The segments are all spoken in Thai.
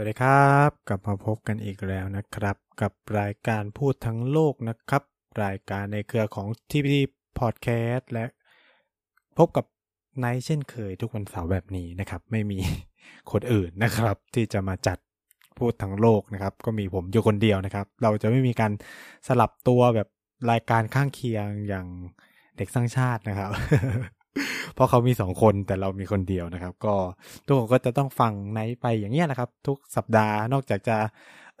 วัสดีครับ กลับมาพบกันอีกแล้วนะครับ กับรายการพูดทั้งโลกนะครับ รายการในเครือของ TPT Podcast และพบกับไนท์เช่นเคยทุกวันเสาร์แบบนี้นะครับ ไม่มีคนอื่นนะครับ ที่จะมาจัดพูดทั้งโลกนะครับ ก็มีผมอยู่คนเดียวนะครับ เราจะไม่มีการสลับตัวแบบรายการข้างเคียงอย่างเด็กสร้างชาตินะครับ เพราะเขามีสองคนแต่เรามีคนเดียวนะครับ ก็ทุกคนก็จะต้องฟังไนท์ไปอย่างเงี้ยนะครับ ทุกสัปดาห์นอกจากจะ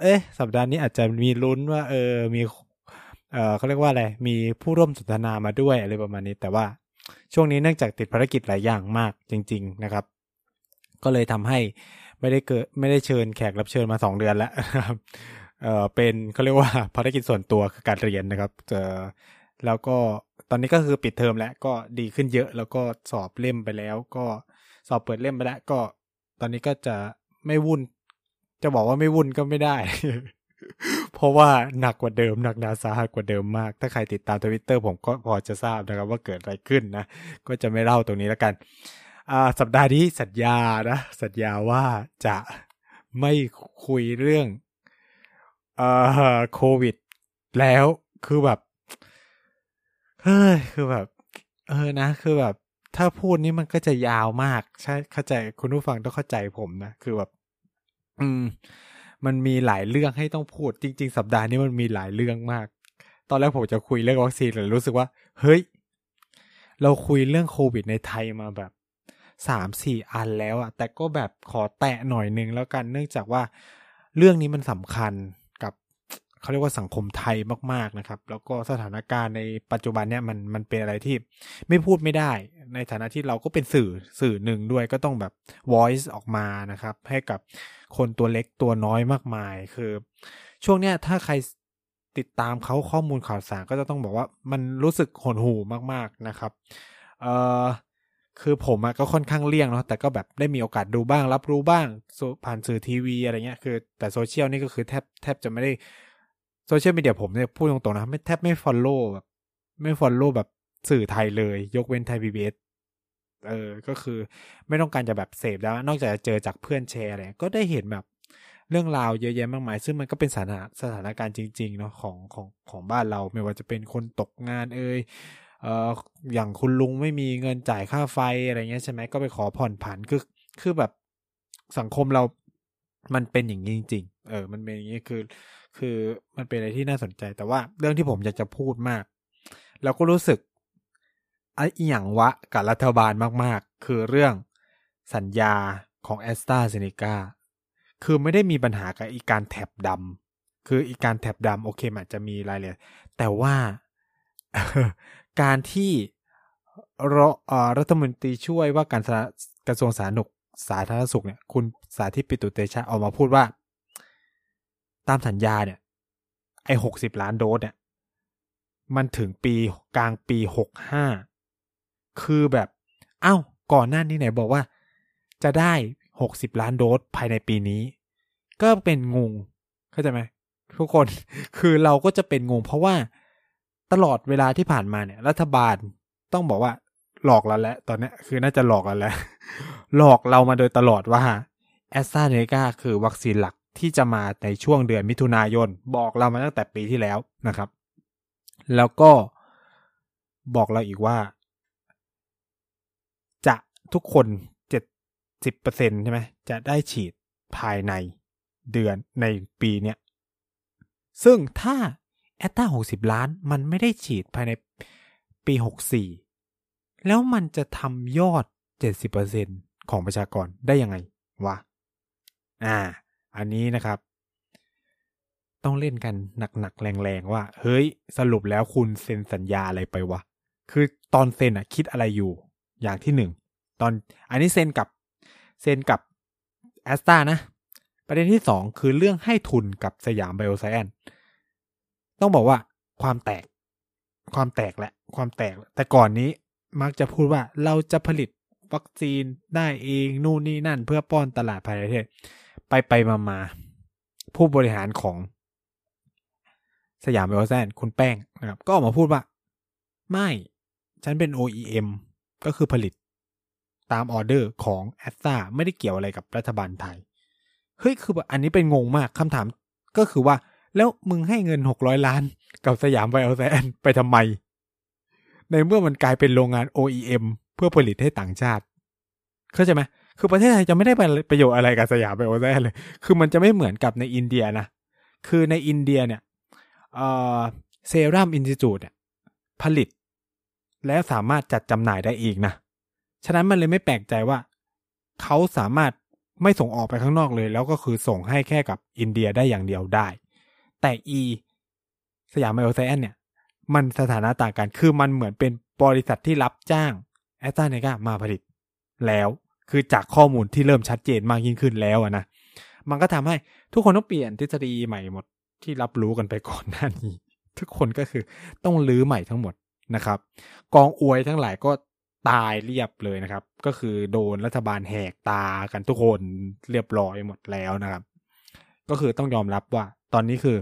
เอ๊ะ สัปดาห์นี้อาจจะมีลุ้นว่า เออมีเออเขาเรียกว่าอะไรมีผู้ร่วมสนทนามาด้วยอะไรประมาณนี้ แต่ว่าช่วงนี้เนื่องจากติดภารกิจหลายอย่างมากจริง ๆนะครับ ก็เลยทำให้ไม่ได้เกิดไม่ได้เชิญแขกรับเชิญมาสองเดือนแล้วครับเออเป็นเขาเรียกว่าภารกิจส่วนตัวคือการเรียนนะครับเออ แล้วก็ตอนนี้ก็คือปิดเทอมแล้วก็ดีขึ้นเยอะ แล้วก็สอบเล่มไปแล้ว ก็สอบเปิดเล่มไปแล้วก็ ตอนนี้ก็จะไม่วุ่น จะบอกว่าไม่วุ่นก็ไม่ได้ เพราะว่าหนักกว่าเดิมหนักหนาสาหัสกว่าเดิมมาก ถ้าใครติดตามทวิตเตอร์ผมก็พอจะทราบนะครับว่าเกิดอะไรขึ้นนะ ก็จะไม่เล่าตรงนี้แล้วกันอ่าสัปดาห์นี้สัญญานะสัญญาว่าจะไม่คุยเรื่องเอ่อโควิด แล้วคือแบบ เฮ้ยคือแบบ เออนะ คือแบบ ถ้าพูดนี่มันก็จะยาวมาก ใช่เข้าใจคุณผู้ฟังต้องเข้าใจผมนะ คือแบบ อืม มันมีหลายเรื่องให้ต้องพูดจริง ๆ สัปดาห์นี้มันมีหลายเรื่องมาก ตอนแรกผมจะคุยเรื่องวัคซีนแต่รู้สึกว่า เฮ้ย เราคุยเรื่องโควิดในไทยมาแบบสามสี่อันแล้วอะแต่ก็แบบขอแตะหน่อยนึงแล้วกัน เนื่องจากว่าเรื่องนี้มันสำคัญ เขาเรียกว่าสังคมไทยมากๆนะครับ แล้วก็สถานการณ์ในปัจจุบันเนี่ยมันมันเป็นอะไรที่ไม่พูดไม่ได้ ในฐานะที่เราก็เป็นสื่อสื่อหนึ่งด้วยก็ต้องแบบ voice ออกมานะครับ ให้กับคนตัวเล็กตัวน้อยมากมาย คือ ช่วงเนี้ยถ้าใครติดตามเขาข้อมูลข่าวสารก็จะต้องบอกว่ามันรู้สึกหดหู่มากๆนะครับเอ่อคือผมก็ค่อนข้างเลี่ยงเนาะแต่ก็แบบได้มีโอกาสดูบ้าง รับรู้บ้างผ่านสื่อทีวีอะไรเงี้ยคือแต่โซเชียลนี่ก็คือแทบแทบจะไม่ได้ โซเชียลมีเดียผมเนี่ยพูดตรงๆนะไม่แทบไม่ follow แบบไม่ follow แบบสื่อไทยเลย ยกเว้นไทยพีบีเอสเออ ก็คือไม่ต้องการจะแบบเสพแล้ว นอกจากจะเจอจากเพื่อนแชร์อะไรก็ได้เห็นแบบเรื่องราวเยอะแยะมากมาย ซึ่งมันก็เป็นสถานสถานการณ์จริง ๆ เนาะของของของบ้านเราไม่ว่าจะเป็นคนตกงานเอ่ยเอ่ออย่างคุณลุงไม่มีเงินจ่ายค่าไฟอะไรเงี้ยใช่ไหมก็ไปขอผ่อนผันคือคือแบบสังคมเรามันเป็นอย่างนี้จริงๆเออ มันเป็นอย่างนี้คือ คือมันเป็นอะไรที่น่าสนใจ แต่ว่าเรื่องที่ผมอยากจะพูดมาก แล้วก็รู้สึกไอ้อย่างวะกับรัฐบาลมาก ๆ คือเรื่องสัญญาของแอสตราเซเนกาคือไม่ได้มีปัญหากับอีการแท็บดำคืออีการแท็บดำโอเคมันจะมีรายละเอียดแต่ว่าการที่รัฐมนตรีช่วยว่าการกระทรวงสาธารณสุขสาธารณสุขเนี่ย คุณสาธิตปิตุเตชะออกมาพูดว่า ตามสัญญาเนี่ยไอ้หกสิบล้านโดสเนี่ยมันถึงปีกลางปีหกห้าคือแบบเอา้าก่อนหน้านี้ไหนบอกว่า จะได้หกสิบล้านโดสภายในปีนี้ ก็เป็นงงเข้าใจไหมทุกคนคือเราก็จะเป็นงงเพราะว่าตลอดเวลาที่ผ่านมาเนี่ย รัฐบาลต้องบอกว่า หลอกเราแล้วตอนนี้คือน่าจะหลอกเราแล้ว หลอกเรามาโดยตลอดว่าแอสตราเนกาคือวัคซีนหลัก ที่จะมาในช่วงเดือนมิถุนายน บอกเรามาตั้งแต่ปีที่แล้วนะครับ แล้วก็บอกเราอีกว่า จะทุกคนเจ็ดสิบเปอร์เซ็นใช่ไหมจะได้ฉีดภายในเดือนในปีเนี้ยซึ่งถ้าแอตตาหกสิบล้าน มันไม่ได้ฉีดภายในปีหกสี่แล้วมันจะทำยอดเจ็ดสิบเปอร์เซ็นของประชากรได้ยังไงวะอ่า อันนี้นะครับ ต้องเล่นกันหนักๆ แรงๆ ว่า เฮ้ย สรุปแล้วคุณเซ็นสัญญาอะไรไปวะ คือตอนเซ็นอะคิดอะไรอยู่ อย่างที่หนึ่งตอนอันนี้เซ็นกับเซ็นกับแอสตร้านะ ประเด็นที่สองคือเรื่องให้ทุนกับสยามไบโอไซเอนซ์ต้องบอกว่าความแตก ความแตกแหละ ความแตก แต่ก่อนนี้มักจะพูดว่าเราจะผลิตวัคซีนได้เอง นู่นนี่นั่น เพื่อป้อนตลาดภายในประเทศ ไปไปมามาผู้บริหารของสยามไบโอไซเอนซ์คุณแป้งนะครับ ก็ออกมาพูดว่า ไม่ ฉันเป็น OEM ก็คือผลิตตามออเดอร์ของแอสตาไม่ได้เกี่ยวอะไรกับรัฐบาลไทย เฮ้ย คืออันนี้เป็นงงมากคำถามก็คือว่า แล้วมึงให้เงินหกร้อยล้าน กับสยามไบโอแซนไปทำไม ในเมื่อมันกลายเป็นโรงงาน OEM เพื่อผลิตให้ต่างชาติ เข้าใจไหม คือประเทศไทยจะไม่ได้ประโยชน์อะไรกับสยามไบโอแซนเลย คือมันจะไม่เหมือนกับในอินเดียนะ คือในอินเดียเนี่ย Serum Institute เนี่ยผลิต แล้วสามารถจัดจำหน่ายได้อีกนะ ฉะนั้นมันเลยไม่แปลกใจว่า เขาสามารถไม่ส่งออกไปข้างนอกเลย แล้วก็คือส่งให้แค่กับอินเดียได้อย่างเดียวได้ แต่อีสยามไบโอไซเอนซ์เนี่ย มันสถานะต่างกัน คือมันเหมือนเป็นบริษัทที่รับจ้างแอสตราเซเนกามาผลิตแล้ว คือจากข้อมูลที่เริ่มชัดเจนมากยิ่งขึ้นแล้วนะมันก็ทำให้ทุกคนต้องเปลี่ยนทฤษฎีใหม่หมดที่รับรู้กันไปก่อนหน้านี้ ทุกคนก็คือต้องลื้อใหม่ทั้งหมดนะครับ กองอวยทั้งหลายก็ตายเรียบเลยนะครับ ก็คือโดนรัฐบาลแหกตากันทุกคนเรียบร้อยหมดแล้วนะครับ ก็คือต้องยอมรับว่า ตอนนี้คือ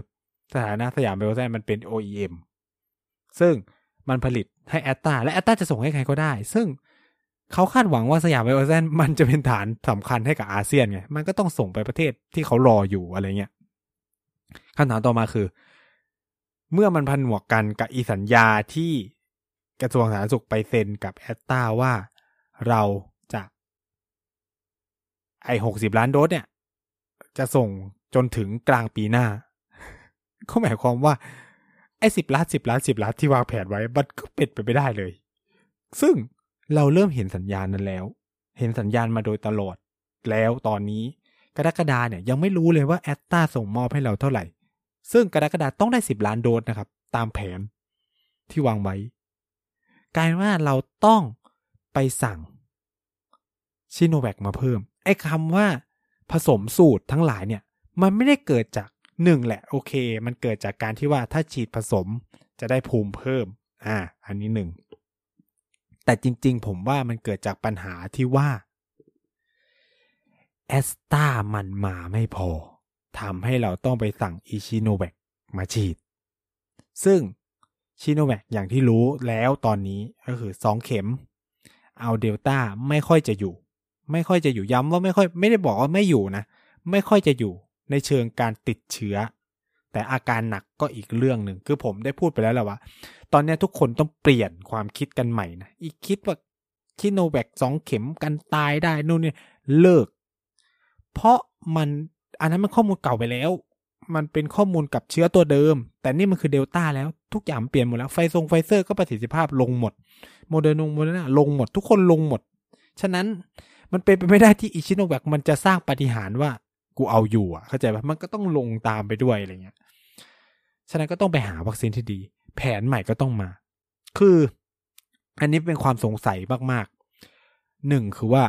สถานะสยามเบลแซนมันเป็น OEM ซึ่งมันผลิตให้แอตตาและแอตตาจะส่งให้ใครก็ได้ ซึ่ง เขาคาดหวังว่าสยามไบโอเซนมันจะเป็นฐานสำคัญให้กับอาเซียนไง มันก็ต้องส่งไปประเทศที่เขารออยู่อะไรเงี้ยคำถามต่อมาคือ เมื่อมันพันหมวกกันกับอีสัญญาที่กระทรวงสาธารณสุขไปเซ็นกับแอตตาว่าเราจะไอหกสิบล้านโดสเนี่ย จะส่งจนถึงกลางปีหน้าก็หมายความว่า ไอสิบล้านสิบล้านสิบล้านที่วางแผนไว้ มันก็เป็นไปไม่ได้เลย ซึ่ง เราเริ่มเห็นสัญญาณนั้นแล้ว เห็นสัญญาณมาโดยตลอด แล้วตอนนี้กรกฎาเนี่ยยังไม่รู้เลยว่าแอตตาส่งมอบให้เราเท่าไหร่ ซึ่งกรกฎาต้องได้สิบล้านโดสนะครับ ตามแผนที่วางไว้ กลายว่าเราต้องไปสั่งชิโนแวคมาเพิ่ม ไอ้คำว่าผสมสูตรทั้งหลายเนี่ย มันไม่ได้เกิดจากหนึ่งแหละโอเค มันเกิดจากการที่ว่าถ้าฉีดผสมจะได้ภูมิเพิ่ม อ่า อันนี้หนึ่ง แต่จริงๆ ผมว่ามันเกิดจากปัญหาที่ว่าแอสตามันมาไม่พอทำให้เราต้องไปสั่งอิชิโนแวคมาฉีด ซึ่งชิโนแวคอย่างที่รู้แล้วตอนนี้ก็คือสองเข็ม เอาเดลต้าไม่ค่อยจะอยู่ ไม่ค่อยจะอยู่ย้ำว่าไม่ค่อยไม่ได้บอกว่าไม่อยู่นะ ไม่ค่อยจะอยู่ในเชิงการติดเชื้อ แต่อาการหนักก็อีกเรื่องหนึ่งคือผมได้พูดไปแล้วแหละว่า ตอนนี้ทุกคนต้องเปลี่ยนความคิดกันใหม่นะอีกคิดว่าซิโนแวคสองเข็มกันตายได้นู่นนี่เลิก เพราะมันอันนั้นมันข้อมูลเก่าไปแล้ว มันเป็นข้อมูลกับเชื้อตัวเดิม แต่นี่มันคือเดลต้าแล้วทุกอย่างเปลี่ยนหมดแล้วไฟซงไฟเซอร์ก็ประสิทธิภาพลงหมดโมเดอร์นงโมเดอร์นาลงหมด ทุกคนลงหมด ฉะนั้นมันเป็นไปไม่ได้ที่อิชิโนแวคมันจะสร้างปฏิหารว่ากูเอาอยู่อะเข้าใจปะมันก็ต้องลงตามไปด้วยอะไรเงี้ย ฉะนั้นก็ต้องไปหาวัคซีนที่ดี แผนใหม่ก็ต้องมา คือ อันนี้เป็นความสงสัยมากๆหนึ่งคือว่า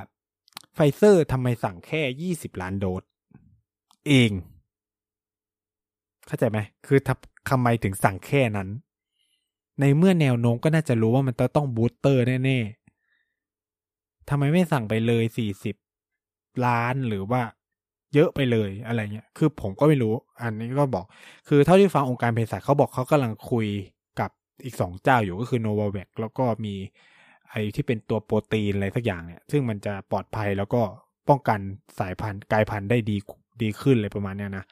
ไฟเซอร์ทำไมสั่งแค่ยี่สิบล้านโดสเอง เข้าใจไหม คือทำไมถึงสั่งแค่นั้น ในเมื่อแนวโน้มก็น่าจะรู้ว่ามันต้องบูสเตอร์แน่ๆทำไมไม่สั่งไปเลยสี่สิบล้านหรือว่าเยอะไปเลยอะไรเงี้ย คือผมก็ไม่รู้ อันนี้ก็บอก คือเท่าที่ฟังองค์การเภสัชเขาบอกเขากำลังคุย อีกสองเจ้าอยู่ก็คือโนวาเวกแล้วก็มีไอที่เป็นตัวโปรตีนอะไรสักอย่างเนี่ย ซึ่งมันจะปลอดภัยแล้วก็ป้องกันสายพันธุ์กลายพันธุ์ได้ดีดีขึ้นเลยประมาณเนี้ยนะ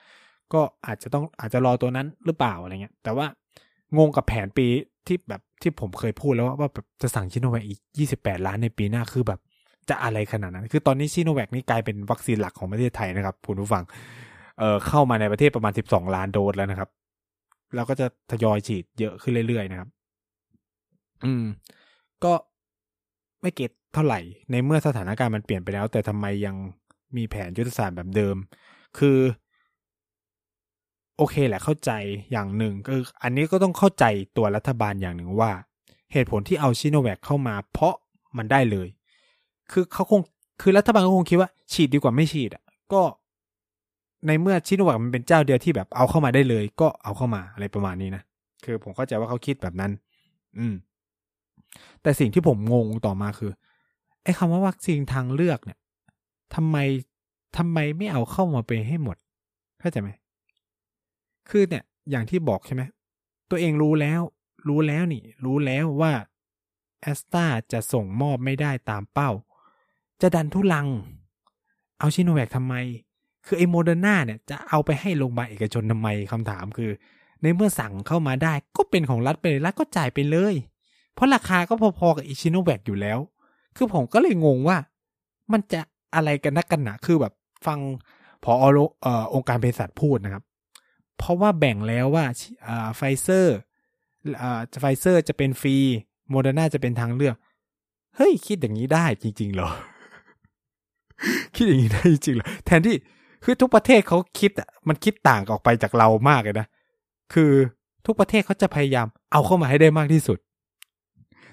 ก็อาจจะต้องอาจจะรอตัวนั้นหรือเปล่าอะไรเงี้ย แต่ว่างงกับแผนปีที่แบบที่ผมเคยพูดแล้วว่าแบบจะสั่งซิโนแวคอีก 28 ล้านในปีหน้าคือแบบจะอะไรขนาดนั้น คือตอนนี้ซิโนแวคนี่กลายเป็นวัคซีนหลักของประเทศไทยนะครับคุณผู้ฟัง เอ่อเข้ามาในประเทศประมาณ 12 ล้านโดสแล้วนะครับ แล้วก็จะทยอยฉีดเยอะขึ้นเรื่อยๆนะครับ อืม ก็ไม่ get เท่าไหร่ ในเมื่อสถานการณ์มันเปลี่ยนไปแล้ว แต่ทำไมยังมีแผนยุทธศาสตร์แบบเดิม คือ โอเคแหละเข้าใจอย่างหนึ่งก็อันนี้ก็ต้องเข้าใจตัวรัฐบาลอย่างหนึ่งว่า เหตุผลที่เอาชิโนแวคเข้ามา เพราะมันได้เลย คือเขาคงคือรัฐบาลก็คงคิดว่า ฉีดดีกว่าไม่ฉีดอะ ก็ ในเมื่อชิโนวัมันเป็นเจ้าเดียวที่แบบเอาเข้ามาได้เลย ก็เอาเข้ามาอะไรประมาณนี้นะคือผมเข้าใจว่าเขาคิดแบบนั้น อืม แต่สิ่งที่ผมงงต่อมาคือไอ้คำว่าวัคซีนทางเลือกเนี่ยทำไมทำไมไม่เอาเข้ามาไปให้หมดเข้าใจไหมคือเนี่ย อย่างที่บอกใช่ไหมตัวเองรู้แล้ว รู้แล้วนี่ รู้แล้วว่าแอสตร้าจะส่งมอบไม่ได้ตามเป้า จะดันทุลัง เอาซิโนแวคทำไม คือไอ้โมเดอร์นาเนี่ยจะเอาไปให้โรงพยาบาลเอกชนทำไมคำถามคือ ในเมื่อสั่งเข้ามาได้ก็เป็นของรัฐไปเลยรัฐก็จ่ายไปเลย เพราะราคาก็พอๆกับอีซิโนแวคอยู่แล้ว คือผมก็เลยงงว่า มันจะอะไรกันนักกันหนาคือแบบฟังพอออองค์การเภสัชพูดนะครับ เพราะว่าแบ่งแล้วว่าไฟเซอร์ไฟเซอร์จะเป็นฟรีโมเดอร์นาจะเป็นทางเลือก เฮ้ย คิดอย่างนี้ได้จริงๆเหรอ คิดอย่างนี้ได้จริงๆเหรอ แทนที่ คือทุกประเทศเขาคิดอะมันคิดต่างออกไปจากเรามากเลยนะคือทุกประเทศเขาจะพยายามเอาเข้ามาให้ได้มากที่สุด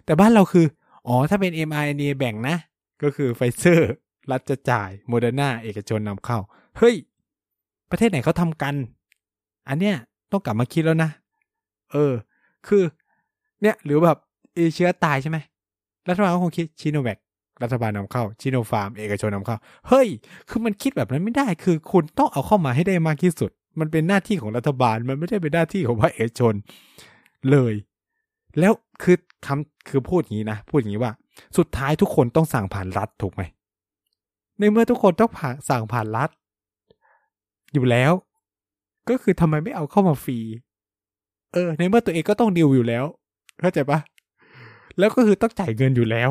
แต่บ้านเราคือ อ๋อ ถ้าเป็น mRNA แบ่งนะ ก็คือไฟเซอร์ รัฐจะจ่ายโมเดอร์นาเอกชนนำเข้า เฮ้ย ประเทศไหนเขาทำกัน อันเนี้ยต้องกลับมาคิดแล้วนะ เออ คือ เนี่ย หรือแบบเอเชื้อตายใช่ไหมรัฐบาลก็คงคิดซิโนแวค รัฐบาลนำเข้าซิโนฟาร์มเอกชนนำเข้า เฮ้ย คือมันคิดแบบนั้นไม่ได้ คือคุณต้องเอาเข้ามาให้ได้มากที่สุด มันเป็นหน้าที่ของรัฐบาล มันไม่ได้เป็นหน้าที่ของภาคเอกชนเลย แล้วคือคำคือพูดอย่างนี้นะ พูดอย่างนี้ว่า สุดท้ายทุกคนต้องสั่งผ่านรัฐถูกไหม ในเมื่อทุกคนต้องผ่านสั่งผ่านรัฐ อยู่แล้ว ก็คือทำไมไม่เอาเข้ามาฟรี เออ ในเมื่อตัวเองก็ต้องดิวอยู่แล้ว เข้าใจปะแล้วก็คือต้องจ่ายเงินอยู่แล้ว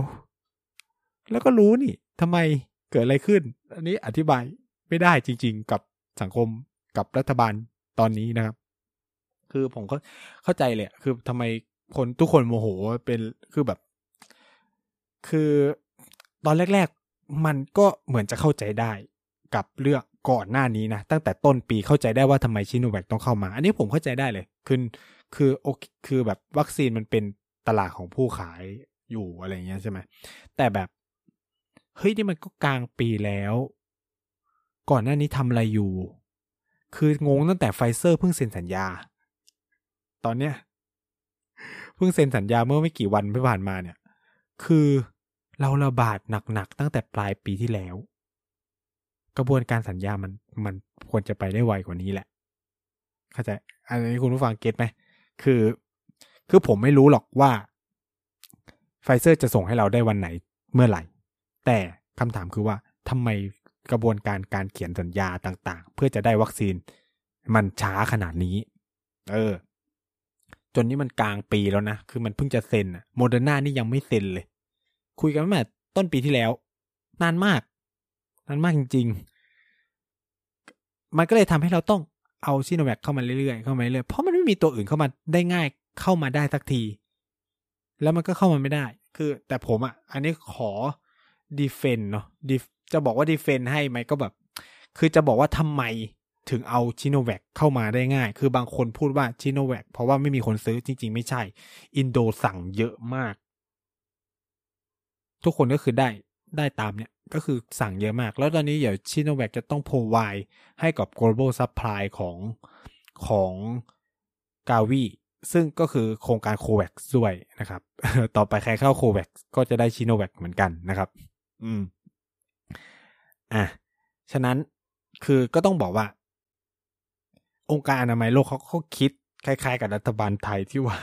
แล้วก็รู้นี่ทำไมเกิดอะไรขึ้น อันนี้อธิบายไม่ได้จริง ๆ กับสังคมกับรัฐบาลตอนนี้นะครับ คือผมก็เข้าใจเลยคือทำไมคนทุกคนโมโหเป็นคือแบบ คือตอนแรก ๆ มันก็เหมือนจะเข้าใจได้กับเรื่องก่อนหน้านี้นะ ตั้งแต่ต้นปีเข้าใจได้ว่าทำไมชิโนแวคต้องเข้ามา อันนี้ผมเข้าใจได้เลยคือคือโอคือแบบวัคซีนมันเป็นตลาดของผู้ขายอยู่อะไรเงี้ยใช่ไหมแต่แบบ เฮ้ยนี่มันก็กลางปีแล้ว ก่อนหน้านี้ทำอะไรอยู่ คืองงตั้งแต่ไฟเซอร์เพิ่งเซ็นสัญญา ตอนเนี้ยเพิ่งเซ็นสัญญาเมื่อไม่กี่วันที่ผ่านมาเนี่ย คือเราระบาดหนักๆตั้งแต่ปลายปีที่แล้ว กระบวนการสัญญามันมันควรจะไปได้ไวกว่านี้แหละ เข้าใจ อันนี้คุณผู้ฟังเก็ตไหม คือ คือผมไม่รู้หรอกว่าไฟเซอร์จะส่งให้เราได้วันไหนเมื่อไหร่ แต่คำถามคือว่าทำไมกระบวนการการเขียนสัญญาต่างๆ เพื่อจะได้วัคซีน มันช้าขนาดนี้ เออ ตอนนี้มันกลางปีแล้วนะ คือมันเพิ่งจะเซ็นโมเดอร์นานี่ยังไม่เซ็นเลย คุยกันมาต้นปีที่แล้ว นานมาก นานมากจริง ๆ มันก็เลยทำให้เราต้องเอาซีโนแวคเข้ามาเรื่อยๆเข้ามาเรื่อยๆเพราะมันไม่มีตัวอื่นเข้ามาได้ง่ายเข้ามาได้สักที แล้วมันก็เข้ามาไม่ได้ คือ แต่ผมอะ อันนี้ขอ ดีเฟนเนาะจะบอกว่าดีเฟนให้ไหมก็แบบ คือจะบอกว่าทำไมถึงเอาชิโนแวคเข้ามาได้ง่าย คือบางคนพูดว่าชิโนแวคเพราะว่าไม่มีคนซื้อจริง ๆ ไม่ใช่ อินโดสั่งเยอะมาก ทุกคนก็คือได้ได้ตามเนี่ย ก็คือสั่งเยอะมาก แล้วตอนนี้เดี๋ยวชิโนแวคจะต้อง provide ให้กับ global supply ของของกาวีซึ่งก็คือโครงการโควัคด้วยนะครับ ต่อไปใครเข้าโควัคก็จะได้ชิโนแวคเหมือนกันนะครับ อืม อะ ฉะนั้นคือก็ต้องบอกว่า องค์การอนามัยโลกเขาเขาคิด คล้าย ๆ กับรัฐบาลไทยที่ว่า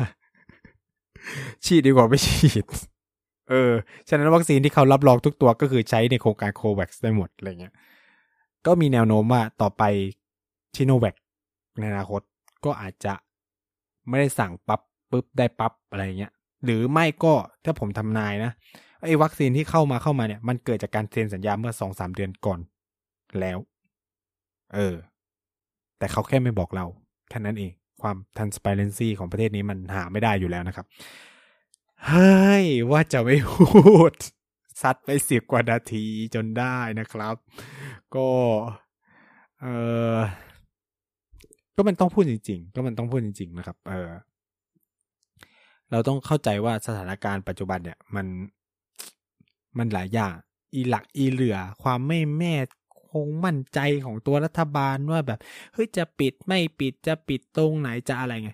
ฉีดดีกว่าไม่ฉีด เออ ฉะนั้นวัคซีนที่เขารับรองทุกตัวก็คือใช้ในโครงการโควัคได้หมดอะไรเงี้ย ก็มีแนวโน้มว่าต่อไปชิโนแวคในอนาคตก็อาจจะไม่ได้สั่งปับ๊บปุ๊บได้ปั๊บอะไรเงี้ย หรือไม่ก็ถ้าผมทำนายนะ ไอ้วัคซีนที่เข้ามาเข้ามาเนี่ย มันเกิดจากการเซ็นสัญญาเมื่อสองสามเดือนก่อนแล้ว เออ แต่เขาแค่ไม่บอกเรา แค่นั้นเอง ความ transparency ของประเทศนี้มันหาไม่ได้อยู่แล้วนะครับ เฮ้ย ว่าจะไม่พูดซัดไปสิบกว่านาทีจนได้นะครับ ก็ เออก็มันต้องพูดจริง ๆ ก็มันต้องพูดจริง ๆ นะครับ เออเราต้องเข้าใจว่าสถานการณ์ปัจจุบันเนี่ย มัน มันหลายอย่าง อีหลักอีเหลือ ความไม่แม่คงมั่นใจของตัวรัฐบาลว่าแบบเฮ้ยจะปิดไม่ปิดจะปิดตรงไหนจะอะไรไง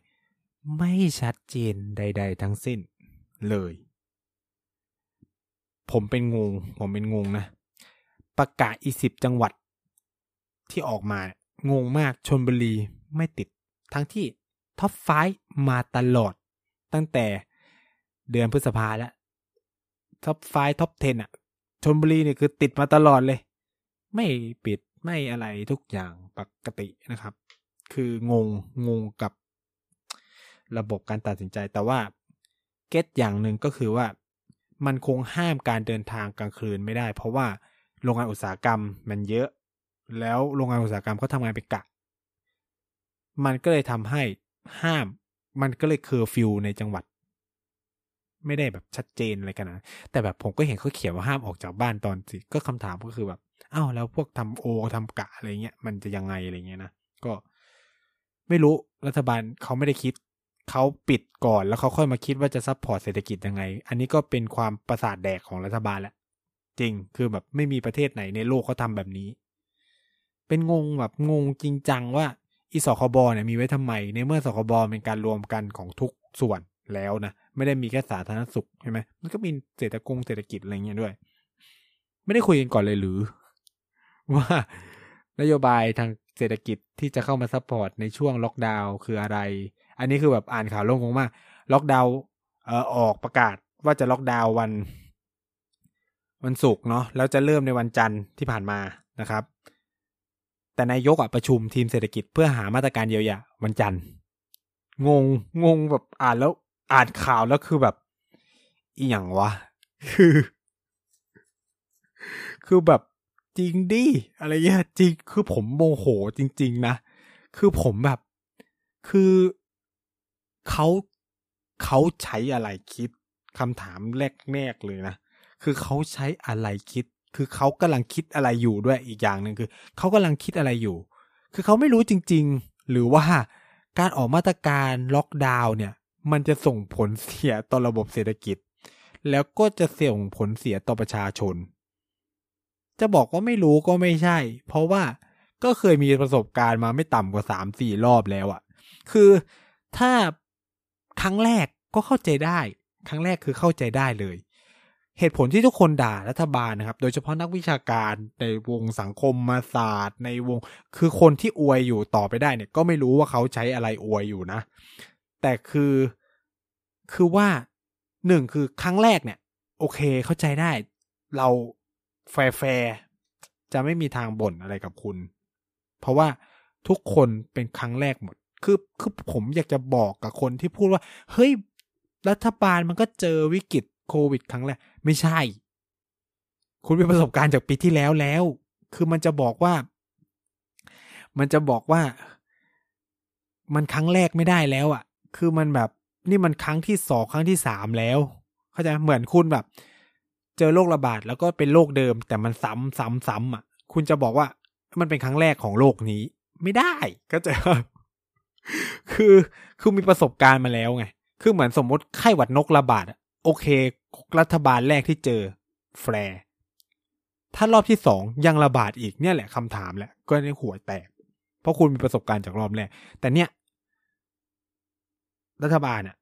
ไม่ชัดเจนใด ๆ ทั้งสิ้นเลย ผมเป็นงง ผมเป็นงงนะ ประกาศอีสิบจังหวัดที่ออกมางงมากชนบุรีไม่ติด ทั้งที่ top five มาตลอด ตั้งแต่เดือนพฤษภาแล้ว top five top ten อะชนบุรีเนี่ยคือติดมาตลอดเลย ไม่ปิดไม่อะไรทุกอย่างปกตินะครับ คืองงงงกับระบบการตัดสินใจแต่ว่า get อย่างหนึ่งก็คือว่ามันคงห้ามการเดินทางกลางคืนไม่ได้ เพราะว่าโรงงานอุตสาหกรรมมันเยอะ แล้วโรงงานอุตสาหกรรมเขาทำงานเป็นกะ มันก็เลยทำให้ห้าม มันก็เลยเคอร์ฟิวในจังหวัด ไม่ได้แบบชัดเจนอะไรกันนะแต่แบบผมก็เห็นเขาเขียนว่าห้ามออกจากบ้านตอนสิก็คำถามก็คือแบบอ้าวแล้วพวกทำโอทำกะอะไรเงี้ยมันจะยังไงอะไรเงี้ยนะก็ ไม่รู้รัฐบาลเขาไม่ได้คิดเขาปิดก่อนแล้วเขาค่อยมาคิดว่าจะ support เศรษฐกิจยังไง อันนี้ก็เป็นความประสาทแดกของรัฐบาลแหละจริงคือแบบไม่มีประเทศไหนในโลกเขาทำแบบนี้ เป็นงงแบบงงจริงจังว่าอีศบคเนี่ยมีไว้ทำไม ในเมื่อศบคเป็นการรวมกันของทุกส่วน แล้วนะ ไม่ได้มีแค่สาธารณสุขใช่ไหมมันก็มีเศรษฐกงเศรษฐกิจอะไรเงี้ยด้วย ไม่ได้คุยกันก่อนเลยหรือ ว่านโยบายทางเศรษฐกิจที่จะเข้ามา support ในช่วงล็อกดาวน์คืออะไร อันนี้คือแบบอ่านข่าวแล้วงงมากล็อกดาวน์เอ่อออกประกาศว่าจะล็อกดาวน์วัน วันศุกร์เนาะแล้วจะเริ่มในวันจันทร์ที่ผ่านมานะครับ แต่นายกอะประชุมทีมเศรษฐกิจเพื่อหามาตรการเยียวยาวันจันทร์งงงงแบบอ่านแล้ว อ่านข่าวแล้วคือแบบอีหยังวะ คือ คือแบบจริงดิ อะไรเงี้ยจริง คือผมโมโหจริง ๆ นะ คือผมแบบ คือเขาเขาใช้อะไรคิดคำถามแรกๆเลยนะ คือเขาใช้อะไรคิด คือเขากำลังคิดอะไรอยู่ด้วยอีกอย่างหนึ่งคือเขากำลังคิดอะไรอยู่ คือเขาไม่รู้จริง ๆ หรือว่าการออกมาตรการล็อกดาวน์เนี่ย มันจะส่งผลเสียต่อระบบเศรษฐกิจ แล้วก็จะส่งผลเสียต่อประชาชน จะบอกว่าไม่รู้ก็ไม่ใช่ เพราะว่าก็เคยมีประสบการณ์มาไม่ต่ำกว่าสามสี่รอบแล้วอะคือถ้าครั้งแรกก็เข้าใจได้ ครั้งแรกคือเข้าใจได้เลย เหตุผลที่ทุกคนด่ารัฐบาลนะครับ โดยเฉพาะนักวิชาการในวงสังคมมาศาสตร์ ในวงคือคนที่อวยอยู่ต่อไปได้เนี่ย ก็ไม่รู้ว่าเขาใช้อะไรอวยอยู่นะ แต่คือคือว่าหนึ่งคือครั้งแรกเนี่ย โอเคเข้าใจได้ เราแฟร์จะไม่มีทางบ่นอะไรกับคุณ เพราะว่าทุกคนเป็นครั้งแรกหมด คือคือผมอยากจะบอกกับคนที่พูดว่า เฮ้ย รัฐบาลมันก็เจอวิกฤตโควิด ครั้งแรก ไม่ใช่ คุณมีประสบการณ์จากปีที่แล้วแล้ว คือมันจะบอกว่า มันจะบอกว่า มันครั้งแรกไม่ได้แล้วอะ่ะ คือมันแบบนี่มันครั้งที่สองครั้งที่สามแล้ว เข้าใจเหมือนคุณแบบ เจอโรคระบาดแล้วก็เป็นโรคเดิม แต่มันซ้ำซ้ำซ้ำอะ คุณจะบอกว่ามันเป็นครั้งแรกของโลกนี้ ไม่ได้ก็จะคือคือมีประสบการณ์มาแล้วไง คือเหมือนสมมติไข้หวัดนกระบาดโอเค รัฐบาลแรกที่เจอแฟร์ถ้ารอบที่สองยังระบาดอีกเนี่ยแหละคำถามแหละ ก็ในหัวแตก เพราะคุณมีประสบการณ์จากรอบแรก แต่เนี่ย รัฐบาลอะ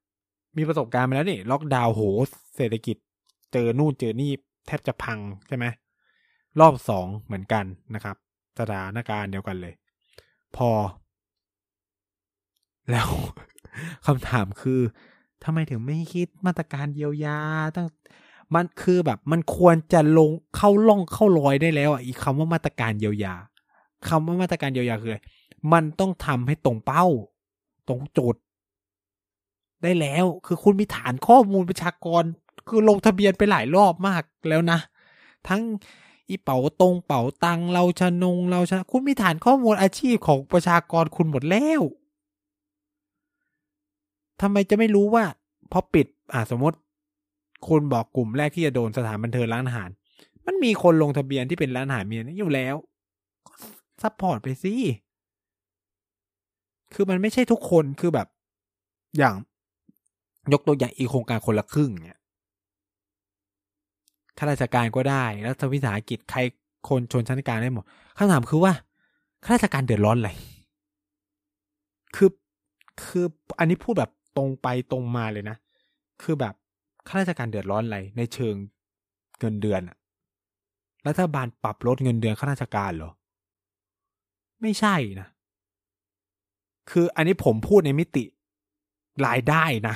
มีประสบการณ์มาแล้วนี่ล็อกดาวน์โหเศรษฐกิจ เจอนู่นเจอนี่แทบจะพังใช่ไหมรอบสองเหมือนกันนะครับสถานการณ์เดียวกันเลย พอ แล้วคำถามคือทำไมถึงไม่คิดมาตรการเยียวยาตั้งมันคือแบบมันควรจะลงเข้าล่องเข้ารอยได้แล้วอะอีกคำว่ามาตรการเยียวยาคำว่ามาตรการเยียวยาคืออะไรมันต้องทำให้ตรงเป้า ตรงจุด ได้แล้ว คือคุณมีฐานข้อมูลประชากร คือลงทะเบียนไปหลายรอบมากแล้วนะ ทั้งอีเป๋าตรงเป๋าตังเราชะนงเราชะคุณมีฐานข้อมูลอาชีพของประชากรคุณหมดแล้วทำไมจะไม่รู้ว่าพอปิดอ่าสมมติ คุณบอกกลุ่มแรกที่จะโดนสถานบันเทิงร้านอาหาร มันมีคนลงทะเบียนที่เป็นร้านอาหารเมีนอยู่แล้ว support ไปสิคือมันไม่ใช่ทุกคนคือแบบ อย่าง ยกตัวอย่างอีโครงการคนละครึ่งเนี่ยข้าราชการก็ได้รัฐวิสาหกิจใครคนชนชั้นกลางได้หมดคำถามคือว่าข้าราชการเดือดร้อนอะไรคือคืออันนี้พูดแบบตรงไปตรงมาเลยนะ คือแบบข้าราชการเดือดร้อนอะไรในเชิงเงินเดือนอะรัฐบาลปรับลดเงินเดือนข้าราชการเหรอ ไม่ใช่นะ คืออันนี้ผมพูดในมิติรายได้นะ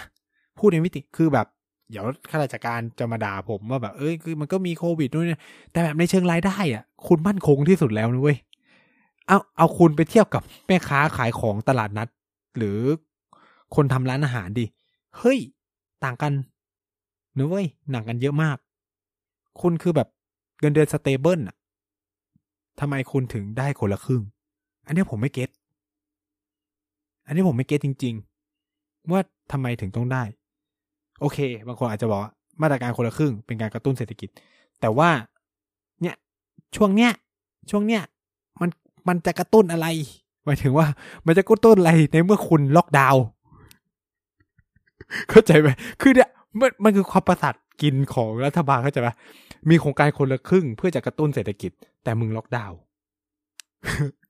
พูดในมิติคือแบบเดี๋ยวข้าราชการจะมาด่าผมว่าแบบ เอ้ยคือมันก็มีโควิดด้วยนะแต่แบบในเชิงรายได้อะ คุณมั่นคงที่สุดแล้วนะเว้ยเอาเอาคุณไปเทียบกับแม่ค้าขายของตลาดนัด หรือคนทำร้านอาหารดิ เฮ้ย ต่างกันนะเว้ยต่างกันเยอะมาก คุณคือแบบเงินเดือน stable อะทำไมคุณถึงได้คนละครึ่ง อันนี้ผมไม่ get อันนี้ผมไม่ get จริง ๆ ว่าทำไมถึงต้องได้ โอเค บางคนอาจจะบอกว่ามาตรการคนละครึ่งเป็นการกระตุ้นเศรษฐกิจ แต่ว่าเนี่ยช่วงเนี้ยช่วงเนี้ยมันมันจะกระตุ้นอะไรหมายถึงว่า มันจะกระตุ้นอะไรในเมื่อคุณล็อกดาวน์เข้าใจไหมคือเนี่ยมันมันคือความประสาทกินของรัฐบาลเข้าใจไหมมีโครงการคนละครึ่งเพื่อจะกระตุ้นเศรษฐกิจ แต่มึงล็อกดาวน์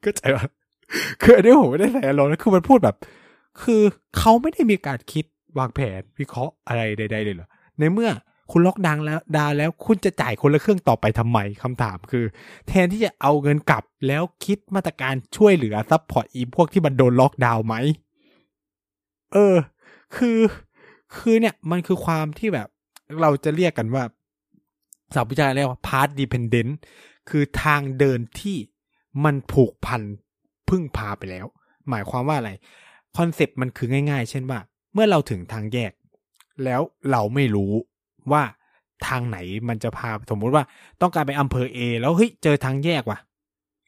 เข้าใจปะคืออันนี้ผมไม่ได้ใส่อารมณ์นะคือมันพูดแบบ คือเขาไม่ได้มีการคิด วางแผนวิเคราะห์อะไรใด ๆ เลยเหรอในเมื่อคุณล็อกดาวน์แล้วดาวน์แล้วคุณจะจ่ายคนละเครื่องต่อไปทำไมคำถามคือ แทนที่จะเอาเงินกลับแล้วคิดมาตรการช่วยเหลือ support อีพวกที่มันโดนล็อกดาวน์ไหม เออ คือคือเนี่ยมันคือความที่แบบ เราจะเรียกกันว่าสายวิชาการเรียกว่า path dependent คือทางเดินที่มันผูกพันพึ่งพาไปแล้ว หมายความว่าอะไร คอนเซปต์มันคือง่าย ๆ เช่นว่า มื่อเราถึงทางแยก แล้วเราไม่รู้ว่าทางไหนมันจะพาสมมุติว่าต้องการไปอำเภอเอแล้วเฮ้ยเจอทางแยกว่ะ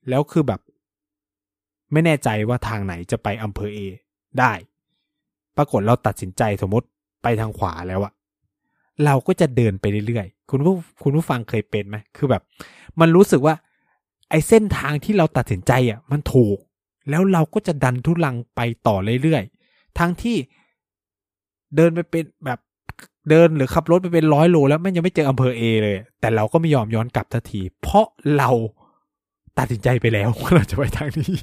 แล้วคือแบบ ไม่แน่ใจว่าทางไหนจะไปอำเภอเอได้ ปรากฏเราตัดสินใจสมมติไปทางขวาแล้วอะเราก็จะเดินไปเรื่อยๆ คุณผู้คุณผู้ฟังเคยเป็นไหมคือแบบ มันรู้สึกว่า ไอ้เส้นทางที่เราตัดสินใจอะมันถูก แล้วเราก็จะดันทุลังไปต่อเรื่อยๆ ทั้งที่ เดินไปเป็นแบบเดินหรือขับรถไปเป็นร้อยโลแล้วมันยังไม่เจออำเภอเอเลย แต่เราก็ไม่ยอมย้อนกลับทันที เพราะเราตัดสินใจไปแล้วว่าเราจะไปทางนี้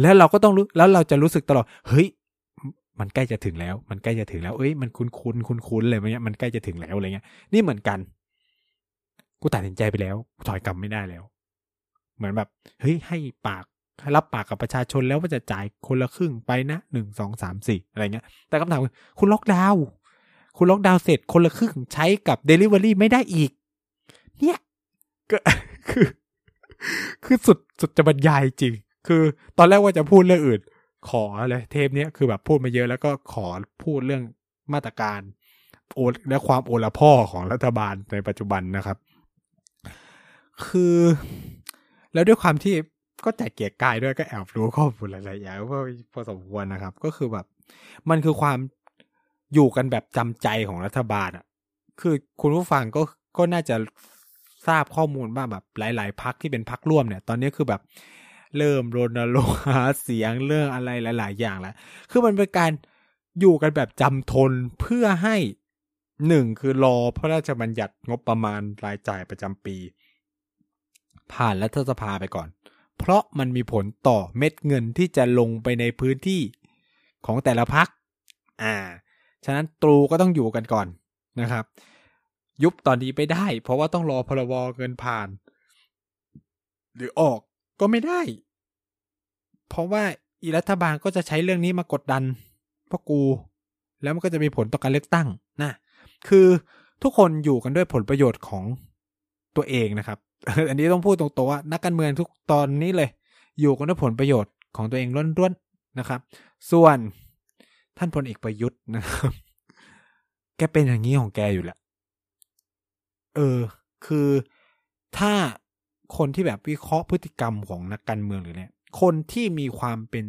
แล้วเราก็ต้องรู้แล้วเราจะรู้สึกตลอดเฮ้ยมันใกล้จะถึงแล้ว มันใกล้จะถึงแล้วเอ้ยมันคุ้นคุ้นคุ้นคุ้นเลยมันเนี้ยมันใกล้จะถึงแล้วอะไรเงี้ย นี่เหมือนกัน กูตัดสินใจไปแล้วถอยกลับไม่ได้แล้ว เหมือนแบบ เฮ้ยให้ปาก รับปากกับประชาชนแล้วว่าจะจ่ายคนละครึ่งไปนะหนึ่งสองสามสี่อะไรเงี้ย แต่คำถามคือคุณล็อกดาวน์คุณล็อกดาวน์เสร็จคนละครึ่งใช้กับ Delivery ไม่ได้อีก เนี่ยก็คือ คือสุดสุดจะบรรยายจริง คือตอนแรกว่าจะพูดเรื่องอื่น ขอเลยเทปนี้คือแบบพูดมาเยอะแล้วก็ขอพูดเรื่องมาตรการโอและความโอละพ่อของรัฐบาลในปัจจุบันนะครับ คือ แล้วด้วยความที่ ก็แจกเกียร์กายด้วยก็แอบรู้ข้อมูลหลายๆอย่างก็พอสมควรนะครับ ก็คือแบบ มันคือความอยู่กันแบบจำใจของรัฐบาลอะ คือคุณผู้ฟังก็ก็น่าจะทราบข้อมูลว่าแบบหลาย ๆพักที่เป็นพักร่วมเนี่ย ตอนนี้คือแบบเริ่มรณรงค์หาเสียงเรื่องอะไรหลาย ๆ อย่างแล้ว คือมันเป็นการอยู่กันแบบจำทนเพื่อให้หนึ่งคือรอพระราชบัญญัติงบประมาณรายจ่ายประจำปี ผ่านรัฐสภาไปก่อน เพราะมันมีผลต่อเม็ดเงินที่จะลงไปในพื้นที่ของแต่ละพักอ่า ฉะนั้นตรูก็ต้องอยู่กันก่อนนะครับ ยุบตอนนี้ไปได้ เพราะว่าต้องรอพรบเงินผ่าน หรือออกก็ไม่ได้ เพราะว่าอีรัฐบาลก็จะใช้เรื่องนี้มากดดันพวกกู แล้วมันก็จะมีผลต่อการเลือกตั้งนะคือทุกคนอยู่กันด้วยผลประโยชน์ของตัวเองนะครับ อันนี้ต้องพูดตรงๆว่านักการเมืองทุกตอนนี้เลย อยู่กันด้วยผลประโยชน์ของตัวเองล้วนๆนะครับ ส่วนท่านพลเอกประยุทธ์นะครับ แกเป็นอย่างนี้ของแกอยู่แหละเออ คือถ้าคนที่แบบวิเคราะห์พฤติกรรมของนักการเมืองหรือเนี่ย คนที่มีความเป็น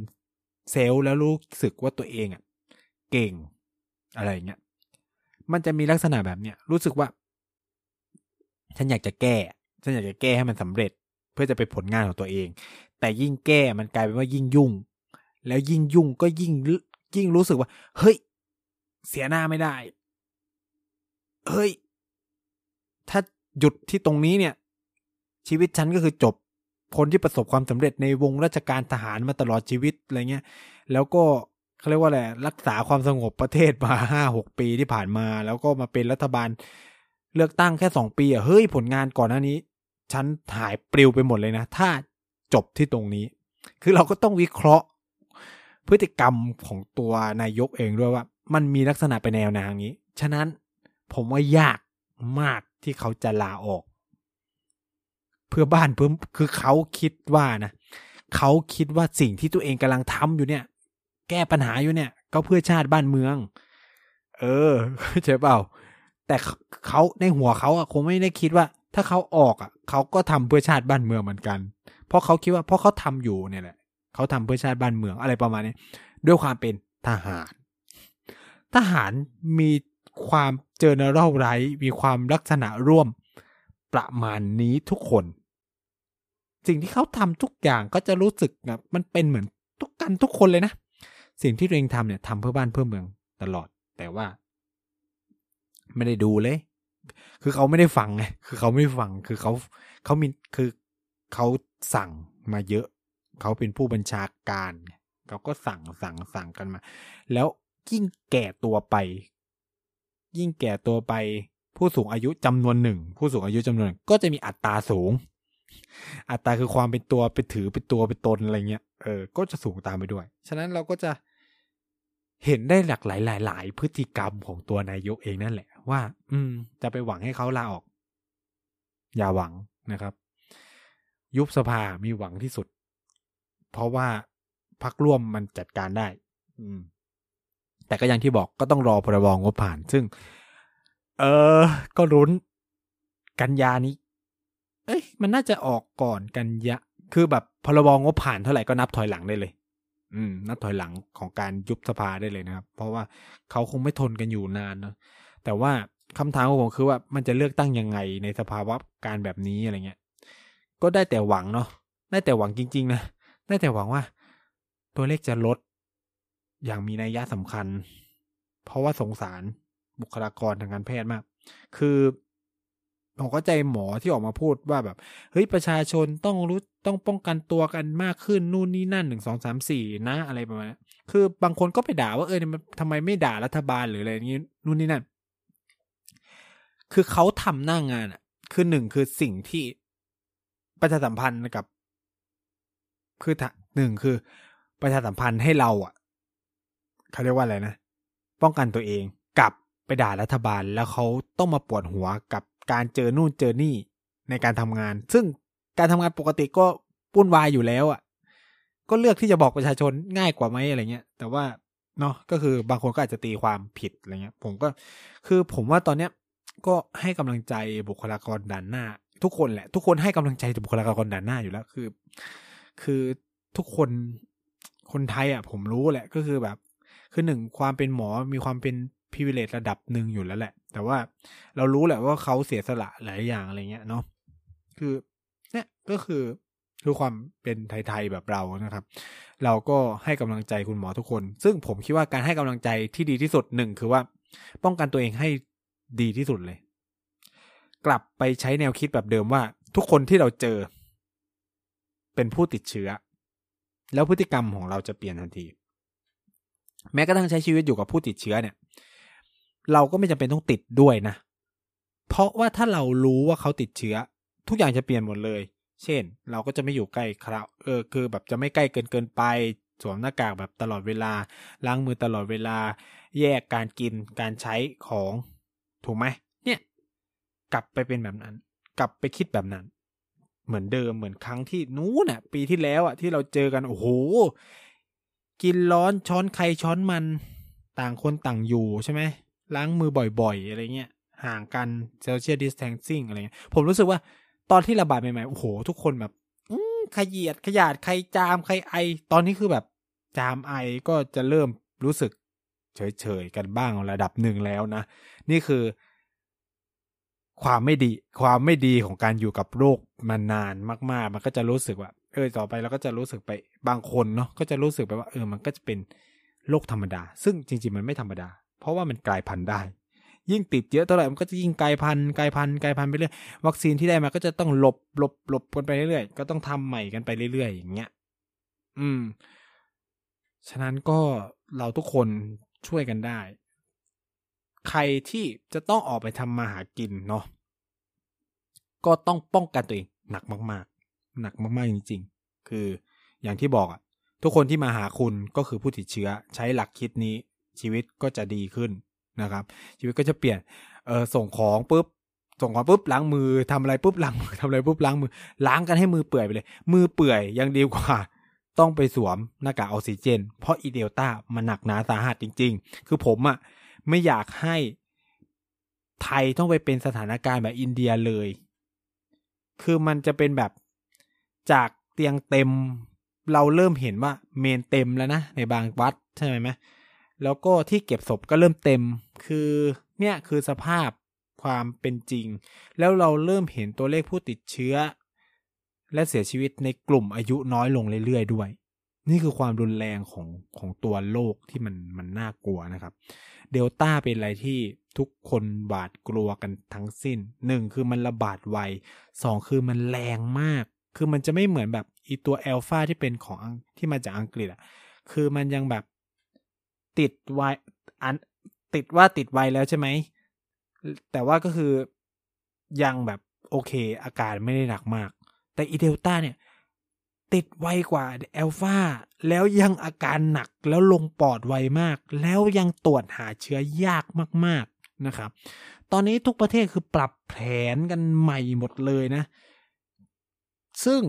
เซลล์แล้วรู้สึกว่าตัวเองอะ เก่งอะไรเงี้ย มันจะมีลักษณะแบบเนี้ยรู้สึกว่า ฉันอยากจะแก้ ฉันอยากจะแก้ให้มันสำเร็จ เพื่อจะเป็นผลงานของตัวเอง แต่ยิ่งแก้มันกลายเป็นว่ายิ่งยุ่ง แล้วยิ่งยุ่งก็ยิ่งยิ่งรู้สึกว่า เฮ้ย เสียหน้าไม่ได้ เฮ้ย ถ้าหยุดที่ตรงนี้เนี่ย ชีวิตฉันก็คือจบคนที่ประสบความสำเร็จในวงราชการทหารมาตลอดชีวิตอะไรเงี้ย แล้วก็เขาเรียกว่าอะไร รักษาความสงบประเทศมาห้าหกปีที่ผ่านมา แล้วก็มาเป็นรัฐบาล เลือกตั้งแค่สองปีอะ เฮ้ย ผลงานก่อนหน้านี้ ฉันหายปลิวไปหมดเลยนะ ถ้าจบที่ตรงนี้ คือเราก็ต้องวิเคราะห์ พฤติกรรมของตัวนายกเองด้วยว่า มันมีลักษณะไปแนวทางนี้ ฉะนั้นผมว่ายากมากที่เขาจะลาออก เพื่อบ้านเพื่อคือเขาคิดว่านะเขาคิดว่าสิ่งที่ตัวเองกำลังทำอยู่เนี่ย แก้ปัญหาอยู่เนี่ย ก็เพื่อชาติบ้านเมือง เออเข้าใจเปล่า แต่เขาในหัวเขาอะคงไม่ได้คิดว่า ถ้าเขาออกอะเขาก็ทำเพื่อชาติบ้านเมืองเหมือนกัน เพราะเขาคิดว่าเพราะเขาทำอยู่เนี่ยแหละเขาทำเพื่อชาติบ้านเมืองอะไรประมาณนี้ด้วยความเป็นทหาร ทหารมีความเจอเนอรัลไรมีความลักษณะร่วมประมาณนี้ทุกคน สิ่งที่เขาทำทุกอย่างก็จะรู้สึกแบบมันเป็นเหมือนทุกกันทุกคนเลยนะ สิ่งที่ตัวเองทำเนี่ยทำเพื่อบ้านเพื่อเมืองตลอด แต่ว่า ไม่ได้ดูเลย คือเขาไม่ได้ฟังไงคือเขาไม่ฟังคือเขาเขามีคือเขาสั่งมาเยอะ เขาเป็นผู้บัญชาการเขาก็สั่งสั่งสั่งกันมา แล้วยิ่งแก่ตัวไป ยิ่งแก่ตัวไป ผู้สูงอายุจำนวนหนึ่ง ผู้สูงอายุจำนวนหนึ่งก็จะมีอัตราสูง อัตราคือความเป็นตัวเป็นถือเป็นตัวเป็นตนอะไรเงี้ยเออก็จะสูงตามไปด้วย ฉะนั้นเราก็จะเห็นได้หลากหลายหลายหลายพฤติกรรมของตัวนายกเองนั่นแหละ ว่า อืม จะไปหวังให้เขาลาออก อย่าหวังนะครับ ยุบสภามีหวังที่สุด เพราะว่าพักร่วมมันจัดการได้ อืม แต่ก็อย่างที่บอกก็ต้องรอพรบงบผ่าน ซึ่ง เออ ก็รุ้นกันยานี้ เอ้ย มันน่าจะออกก่อนกันยะ คือแบบพรบงบผ่านเท่าไหร่ก็นับถอยหลังได้เลย อืม นับถอยหลังของการยุบสภาได้เลยนะครับ เพราะว่าเขาคงไม่ทนกันอยู่นานเนะ แต่ว่าคำถามของผมคือว่ามันจะเลือกตั้งยังไงในสภาวะการแบบนี้อะไรเงี้ย ก็ได้แต่หวังเนาะ ได้แต่หวังจริง ๆ นะ ได้แต่หวังว่า ตัวเลขจะลดอย่างมีนัยยะสำคัญ เพราะว่าสงสารบุคลากรทางการแพทย์มาก คือผมเข้าใจหมอที่ออกมาพูดว่าแบบ เฮ้ยประชาชนต้องรู้ต้องป้องกันตัวกันมากขึ้นนู่นนี่นั่นหนึ่งสองสามสี่นะอะไรประมาณนี้คือบางคนก็ไปด่าว่าเออมันทำไมไม่ด่ารัฐบาลหรืออะไรอย่างนี้นู่นนี่นั่น คือเขาทำหน้างงานอะ คือหนึ่งคือสิ่งที่ประชาสัมพันธ์กับ คือหนึ่งคือ ประชาสัมพันธ์ให้เราอะเขาเรียกว่าอะไรนะ ป้องกันตัวเองกับไปด่ารัฐบาลแล้วเขาต้องมาปวดหัวกับการเจอนู่นเจอนี่ในการทำงาน ซึ่งการทำงานปกติก็ปุ่นวายอยู่แล้วอะ ก็เลือกที่จะบอกประชาชนง่ายกว่าไหมอะไรเงี้ย แต่ว่าเนาะก็คือบางคนก็อาจจะตีความผิดอะไรเงี้ย ผมก็คือผมว่าตอนเนี้ย ก็ให้กำลังใจบุคลากรด่านหน้า ทุกคนแหละ ทุกคนให้กำลังใจบุคลากรด่านหน้าอยู่แล้ว คือ คือทุกคนคนไทยอะ ผมรู้แหละก็คือแบบ คือหนึ่งความเป็นหมอมีความเป็นพิเวเลตระดับหนึ่งอยู่แล้วแหละ แต่ว่าเรารู้แหละว่าเขาเสียสละหลายอย่างอะไรเงี้ยเนาะคือเนี่ยก็คือคือความเป็นไทยๆแบบเรานะครับ เราก็ให้กำลังใจคุณหมอทุกคน ซึ่งผมคิดว่าการให้กำลังใจที่ดีที่สุดหนึ่งคือว่า ป้องกันตัวเองให้ ดีที่สุดเลย กลับไปใช้แนวคิดแบบเดิมว่า ทุกคนที่เราเจอ เป็นผู้ติดเชื้อ แล้วพฤติกรรมของเราจะเปลี่ยนทันที แม้กระทั่งใช้ชีวิตอยู่กับผู้ติดเชื้อเนี่ย เราก็ไม่จำเป็นต้องติดด้วยนะ เพราะว่าถ้าเรารู้ว่าเขาติดเชื้อ ทุกอย่างจะเปลี่ยนหมดเลย เช่น เราก็จะไม่อยู่ใกล้คราเออคือแบบจะไม่ใกล้เกินเกินไปสวมหน้ากากแบบตลอดเวลา ล้างมือตลอดเวลา แยกการกินการใช้ของ ถูกไหมเนี่ย กลับไปเป็นแบบนั้น กลับไปคิดแบบนั้น เหมือนเดิมเหมือนครั้งที่นู้นอะ ปีที่แล้วอะที่เราเจอกันโอ้โห กินร้อนช้อนใครช้อนมัน ต่างคนต่างอยู่ใช่ไหมล้างมือบ่อยๆ อะไรเงี้ยห่างกันโซเชียลดิสแทนซิ่งอะไรเงี้ยผมรู้สึกว่าตอนที่ระบาดใหม่ๆ โอ้โห ทุกคนแบบขยียดขยาดใครจามใครไอ ตอนนี้คือแบบจามไอก็จะเริ่มรู้สึกเฉยๆกันบ้างระดับหนึ่งแล้วนะ นี่คือ ความไม่ดี ความไม่ดีของการอยู่กับโรคมานานมาก ๆ มันก็จะรู้สึกว่า เออต่อไปเราก็จะรู้สึกไปบางคนเนาะก็จะรู้สึกไปว่า เออ มันก็จะเป็นโรคธรรมดา ซึ่งจริง ๆ มันไม่ธรรมดา เพราะว่ามันกลายพันธุ์ได้ ยิ่งติดเยอะเท่าไหร่มันก็จะยิ่งกลายพันธุ์กลายพันธุ์กลายพันธุ์ไปเรื่อยวัคซีนที่ได้มาก็จะต้องหลบหลบหลบกันไปเรื่อยๆก็ต้องทำใหม่กันไปเรื่อยๆ อย่างเงี้ยอืม ฉะนั้นก็เราทุกคนช่วยกันได้ ใครที่จะต้องออกไปทำมาหากินเนาะก็ต้องป้องกันตัวเองหนักมาก ๆ หนักมากๆจริง ๆ คืออย่างที่บอกอะทุกคนที่มาหาคุณก็คือผู้ติดเชื้อใช้หลักคิดนี้ ชีวิตก็จะดีขึ้นนะครับ ชีวิตก็จะเปลี่ยนเออส่งของปุ๊บส่งของปุ๊บล้างมือทำอะไรปุ๊บล้างมือทำอะไรปุ๊บล้างมือ ล้างกันให้มือเปื่อยไปเลย มือเปื่อยยังดีกว่า ต้องไปสวมหน้ากากออกซิเจน เพราะอีเดลต้ามันหนักหนาสาหัสจริง ๆ คือผมอะ่ะ ไม่อยากให้ไทยต้องไปเป็นสถานการณ์แบบอินเดียเลย คือมันจะเป็นแบบจากเตียงเต็มเราเริ่มเห็นว่าเมนเต็มแล้วนะ ในบางวัดใช่ไหมแล้วก็ที่เก็บศพก็เริ่มเต็ม คือเนี่ยคือสภาพความเป็นจริง แล้วเราเริ่มเห็นตัวเลขผู้ติดเชื้อ และเสียชีวิตในกลุ่มอายุน้อยลงเรื่อยๆด้วย นี่คือความรุนแรงของของตัวโรคที่มันมันน่ากลัวนะครับ เดลต้าเป็นอะไรที่ทุกคนบาดกลัวกันทั้งสิ้นหนึ่งคือมันระบาดไวสองคือมันแรงมาก คือมันจะไม่เหมือนแบบอีตัวแอลฟาที่เป็นของที่มาจากอังกฤษอะคือมันยังแบบติดไวอันติดว่าติดไวแล้วใช่ไหม แต่ว่าก็คือยังแบบโอเค อาการไม่ได้หนักมาก แต่อีเดลต้าเนี่ย ติดไวกว่าแอลฟาแล้วยังอาการหนักแล้วลงปอดไวมาก แล้วยังตรวจหาเชื้อยากมากๆนะครับ ตอนนี้ทุกประเทศคือปรับแผนกันใหม่หมดเลยนะ ซึ่ง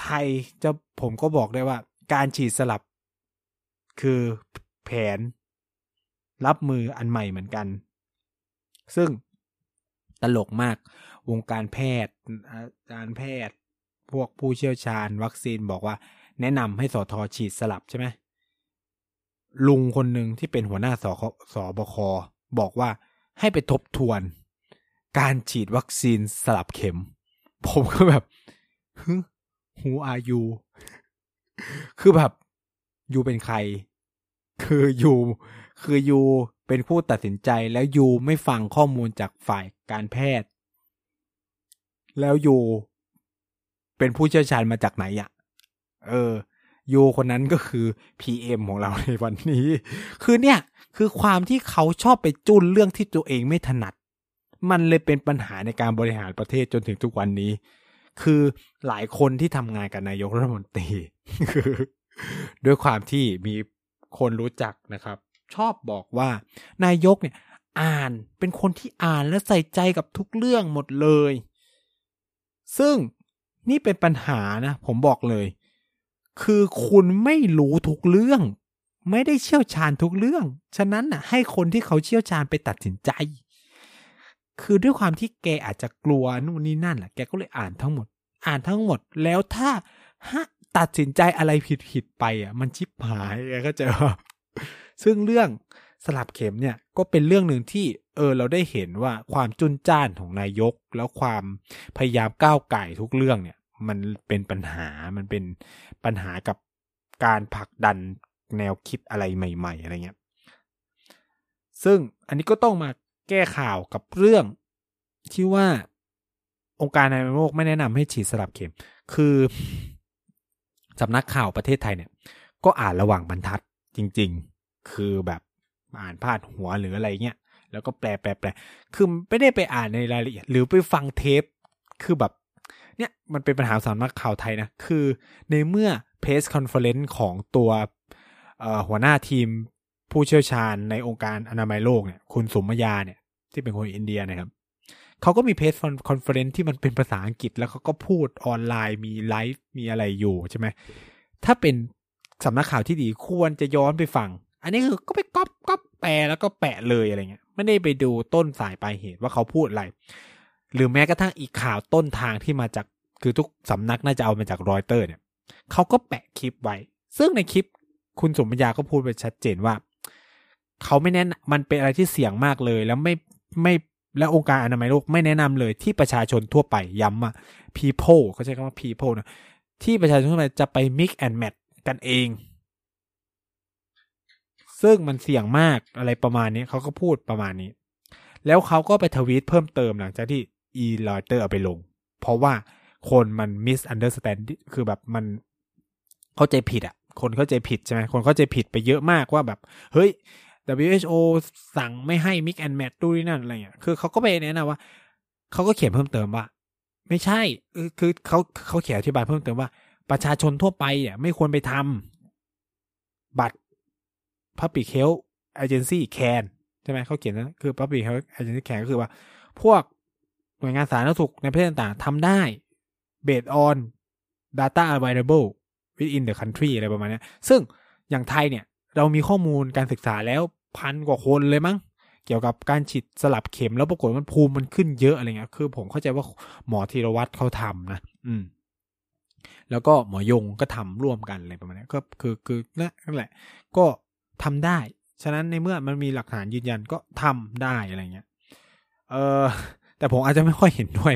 ไทยจะผมก็บอกได้ว่า การฉีดสลับ คือแผน รับมืออันใหม่เหมือนกัน ซึ่งตลกมากวงการแพทย์กาจารย์แพทย์ พวกผู้เชี่ยวชาญวัคซีนบอกว่า แนะนำให้สอทอฉีดสลับใช่ไหมลุงคนหนึ่งที่เป็นหัวหน้าสสบคบอกว่าให้ไปทบทวน การฉีดวัคซีนสลับเข็ม ผมก็แบบ Who are you คือแบบยูเป็นใคร คือยูคือยูเป็นผู้ตัดสินใจแล้วยูไม่ฟังข้อมูลจากฝ่ายการแพทย์ แล้วยู เป็นผู้เชี่ยวชาญมาจากไหนอะ่ะ เออยูคนนั้นก็คือ PM ของเราในวันนี้ คือเนี่ย คือความที่เขาชอบไปจุนเรื่องที่ตัวเองไม่ถนัด มันเลยเป็นปัญหาในการบริหารประเทศจนถึงทุกวันนี้ คือหลายคนที่ทำงานกับนายกรัฐมนตรีคือด้วยความที่มีคนรู้จักนะครับ ชอบบอกว่านายกเนี่ยอ่านเป็นคนที่อ่านและใส่ใจกับทุกเรื่องหมดเลย ซึ่ง นี่เป็นปัญหานะ ผมบอกเลย คือคุณไม่รู้ทุกเรื่อง ไม่ได้เชี่ยวชาญทุกเรื่อง ฉะนั้นน่ะ ให้คนที่เขาเชี่ยวชาญไปตัดสินใจ คือด้วยความที่แกอาจจะกลัวนู่นนี่นั่นแหละแกก็เลยอ่านทั้งหมด อ่านทั้งหมดแล้วถ้าฮะตัดสินใจอะไรผิดผิดไปอะ มันชิบหายแกก็จะซึ่งเรื่อง สลับเข็มเนี่ยก็เป็นเรื่องหนึ่งที่เออเราได้เห็นว่าความจุนจ้านของนายก แล้วความพยายามก้าวไก่ทุกเรื่องเนี่ย มันเป็นปัญหามันเป็นปัญหากับการผลักดันแนวคิดอะไรใหม่ ๆ อะไรเงี้ยซึ่งอันนี้ก็ต้องมาแก้ข่าวกับเรื่องที่ว่าองค์การอนามัยโลกไม่แนะนำให้ฉีดสลับเข็ม คือสำนักข่าวประเทศไทยเนี่ย ก็อ่านระหว่างบรรทัดจริง ๆ คือแบบ อ่านพาดหัวหรืออะไรเงี้ยแล้วก็แปลแปลแปลคือไม่ได้ไปอ่านในรายละเอียด หรือไปฟังเทปคือแบบเนี่ยมันเป็นปัญหาสำนักข่าวไทยนะ คือในเมื่อ press conference ของตัวหัวหน้าทีมผู้เชี่ยวชาญในองค์การอนามัยโลกเนี่ยคุณ Soumya เนี่ยที่เป็นคนอินเดียนะครับเขาก็มี press conference ที่มันเป็นภาษาอังกฤษแล้วเขาก็พูดออนไลน์มีไลฟ์มีอะไรอยู่ใช่ไหมถ้าเป็นสำนักข่าวที่ดีควรจะย้อนไปฟัง อันนี้คือก็ไปก๊อปก๊อปแปลแล้วก็แปะเลยอะไรเงี้ยไม่ได้ไปดูต้นสายปลายเหตุว่าเขาพูดอะไร หรือแม้กระทั่งอีกข่าวต้นทางที่มาจากคือทุกสำนักน่าจะเอามาจากรอยเตอร์เนี่ยเขาก็แปะคลิปไว้ ซึ่งในคลิปคุณสมบัญญาก็พูดไปชัดเจนว่าเขาไม่แนะมันเป็นอะไรที่เสี่ยงมากเลย แล้วไม่ไม่และองค์การอนามัยโลกไม่แนะนำเลยที่ประชาชนทั่วไปย้ำว่า people เขาใช้คำว่า people นะที่ประชาชนทั่วไปจะไป mix and match กันเอง ซึ่งมันเสี่ยงมากอะไรประมาณนี้เขาก็พูดประมาณนี้ แล้วเขาก็ไปทวีตเพิ่มเติมหลังจากที่อีลอยเตอร์เอาไปลง เพราะว่าคนมัน misunderstand คือแบบมันเข้าใจผิดอะ่ะ คนเข้าใจผิดใช่ไหมคนเข้าใจผิดไปเยอะมากว่าแบบ เฮ้ย WHO สั่งไม่ให้ mix and match ดูนั่นอะไรเงี้ยคือเขาก็ไปแนะนำว่าเขาก็เขียนเพิ่มเติมว่า ไม่ใช่ คือเขาเขาเขียนอธิบายเพิ่มเติมว่า ประชาชนทั่วไปอะไม่ควรไปทำบัตร Public Health Agency can ใช่ไหมเขาเขียนนะคือ Public Health Agency can ก็คือว่า พวกหน่วยงานสาธารณสุขในประเทศต่างๆทำได้ based on data available within the country อะไรประมาณนี้ซึ่งอย่างไทยเนี่ย เรามีข้อมูลการศึกษาแล้วพันกว่าคนเลยมั้ง เกี่ยวกับการฉีดสลับเข็มแล้วปรากฏมันภูมิมันขึ้นเยอะอะไรเงี้ย คือผมเข้าใจว่าหมอธีรวัตรเขาทำนะ อืม แล้วก็หมอยงก็ทำร่วมกันอะไรประมาณนี้ก็คือคือนั่นแหละ ก็ ทำได้ ฉะนั้นในเมื่อมันมีหลักฐานยืนยันก็ทำได้อะไรเงี้ย เออแต่ผมอาจจะไม่ค่อยเห็นด้วย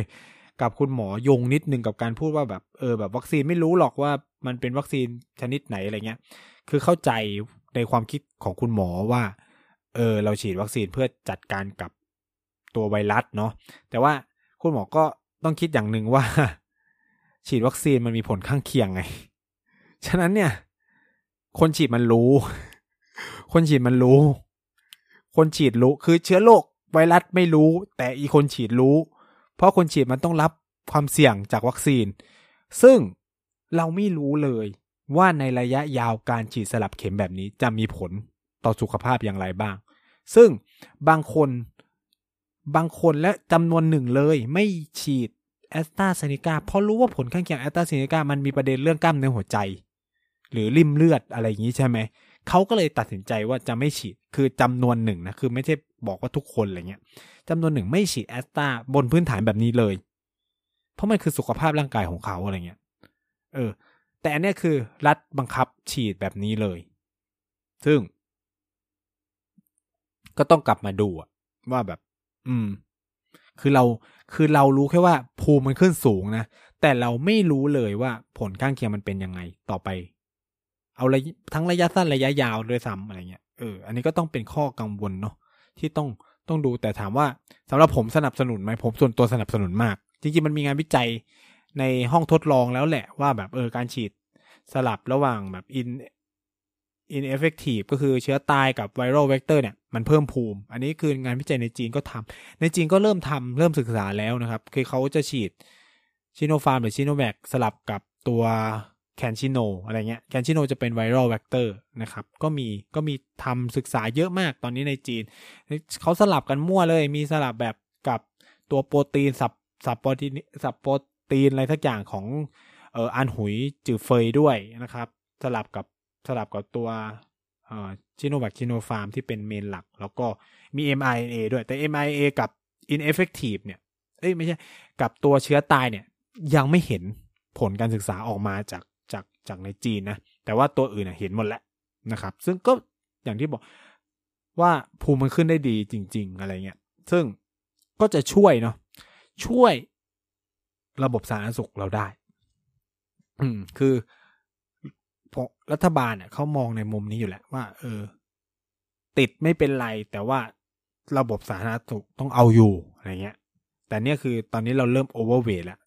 กับคุณหมอยงนิดนึงกับการพูดว่าแบบเออแบบวัคซีนไม่รู้หรอกว่ามันเป็นวัคซีนชนิดไหนอะไรเงี้ย คือเข้าใจในความคิดของคุณหมอว่า เออ เราฉีดวัคซีนเพื่อจัดการกับตัวไวรัสเนาะ แต่ว่าคุณหมอก็ต้องคิดอย่างหนึ่งว่า ฉีดวัคซีนมันมีผลข้างเคียงไง ฉะนั้นเนี่ย คนฉีดมันรู้ คนฉีดมันรู้ คนฉีดรู้คือเชื้อโรคไวรัสไม่รู้ แต่อีคนฉีดรู้ เพราะคนฉีดมันต้องรับความเสี่ยงจากวัคซีน ซึ่งเราไม่รู้เลยว่าในระยะยาวการฉีดสลับเข็มแบบนี้จะมีผลต่อสุขภาพอย่างไรบ้าง ซึ่งบางคนบางคนและจำนวนหนึ่งเลยไม่ฉีดแอสตราเซเนกาเพราะรู้ว่าผลข้างเคียงแอสตราเซเนกามันมีประเด็นเรื่องกล้ามเนื้อหัวใจ หรือริมเลือดอะไรอย่างนี้ใช่ไหม เขาก็เลยตัดสินใจว่าจะไม่ฉีดคือจำนวนหนึ่งนะคือไม่ใช่บอกว่าทุกคนอะไรเงี้ยจำนวนหนึ่งไม่ฉีดแอสตราบนพื้นฐานแบบนี้เลย เพราะมันคือสุขภาพร่างกายของเขาอะไรเงี้ยเออ แต่อันนี้คือรัฐบังคับฉีดแบบนี้เลย ซึ่ง ก็ต้องกลับมาดูว่าแบบ อืม คือเราคือเรารู้แค่ว่าภูมิมันขึ้นสูงนะแต่เราไม่รู้เลยว่าผลข้างเคียงมันเป็นยังไงต่อไป เอาระทั้งระยะสั้นระยะยาวด้วยซ้ำอะไรเงี้ยเอออันนี้ก็ต้องเป็นข้อกังวลเนาะที่ต้องต้องดูแต่ถามว่าสำหรับผมสนับสนุนไหมผมส่วนตัวสนับสนุนมาก จริงๆมันมีงานวิจัยในห้องทดลองแล้วแหละว่าแบบเออการฉีดสลับระหว่างแบบ in ineffective ก็คือเชื้อตายกับ viral vector เนี่ยมันเพิ่มภูมิ อันนี้คืองานวิจัยในจีนก็ทำในจีนก็เริ่มทำเริ่มศึกษาแล้วนะครับ คือเขาจะฉีดชิโนฟาร์มหรือชิโนแวคสลับกับตัว CanSino อะไรเงี้ย CanSino จะเป็น viral vector นะครับ ก็มีก็มีทำศึกษาเยอะมากตอนนี้ในจีน เขาสลับกันมั่วเลย มีสลับแบบกับตัวโปรตีน sub sub โปรตีน sub โปรตีนอะไรสักอย่างของเอ่ออันหุยจือเฟยด้วยนะครับ สลับกับสลับกับตัวเอ่อซิโนแวคซิโนฟาร์มที่เป็น main หลัก แล้วก็มี mRNA ด้วยแต่ mRNA กับ inactivated เนี่ยเอ้ยไม่ใช่กับตัวเชื้อตายเนี่ยยังไม่เห็นผลการศึกษาออกมาจาก จากในจีนนะ แต่ว่าตัวอื่นเห็นหมดแล้วนะครับ ซึ่งก็อย่างที่บอกว่าภูมิมันขึ้นได้ดีจริง ๆ อะไรเงี้ย ซึ่งก็จะช่วยเนาะช่วยระบบสาธารณสุขเราได้ อืม คือรัฐบาลเนี่ยเขามองในมุมนี้อยู่แหละว่า เออ ติดไม่เป็นไร แต่ว่าระบบสาธารณสุขต้องเอาอยู่อะไรเงี้ย แต่เนี่ยคือตอนนี้เราเริ่ม overweight แล้ว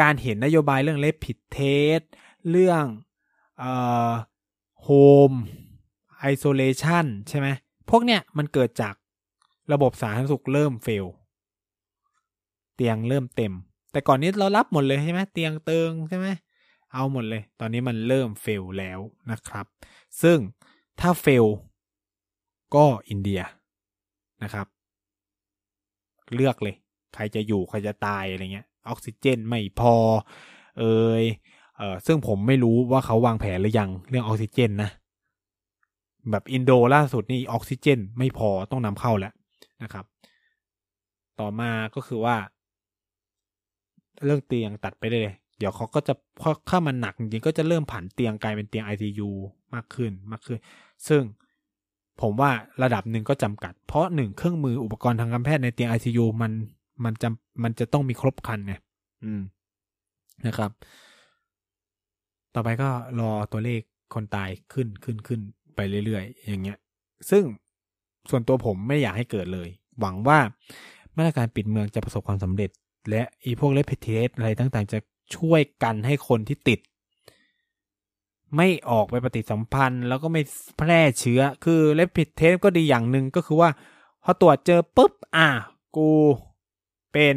การเห็นนโยบายเรื่อง rapid test เรื่องเอ่อ home isolation ใช่ไหมพวกเนี้ยมันเกิดจากระบบสาธารณสุขเริ่ม fail เตียงเริ่มเต็ม แต่ก่อนนี้เรารับหมดเลยใช่ไหมเตียงเติงใช่ไหมเอาหมดเลย ตอนนี้มันเริ่ม fail แล้วนะครับ ซึ่งถ้าเฟลก็อินเดียนะครับ เลือกเลย ใครจะอยู่ ใครจะตายอะไรเงี้ย ออกซิเจนไม่พอ เอย เออซึ่งผมไม่รู้ว่าเขาวางแผนหรือยังเรื่องออกซิเจนนะ แบบอินโดล่าสุดนี่ออกซิเจน ไม่พอต้องนำเข้าแล้วนะครับ ต่อมาก็คือว่า เรื่องเตียงตัดไปได้เลย เดี๋ยวเขาก็จะพอข้ามันหนักจริงก็จะเริ่มผันเตียงกลายเป็นเตียง ICU มากขึ้นมากขึ้น ซึ่งผมว่าระดับหนึ่งก็จำกัด เพราะหนึ่งเครื่องมืออุปกรณ์ทางการแพทย์ในเตียง ICU มันมันจำมันจะต้องมีครบคันไงอืมนะครับ ต่อไปก็รอตัวเลขคนตายขึ้นขึ้นขึ้นไปเรื่อยๆ อย่างเงี้ย ซึ่งส่วนตัวผมไม่อยากให้เกิดเลย หวังว่ามาตรการปิดเมืองจะประสบความสำเร็จ และอีพวก rapid test อะไรต่างๆ จะช่วยกันให้คนที่ติด ไม่ออกไปปฏิสัมพันธ์ แล้วก็ไม่แพร่เชื้อ คือ rapid test ก็ดีอย่างหนึ่งก็คือว่า พอตรวจเจอปุ๊บ อะกูเป็น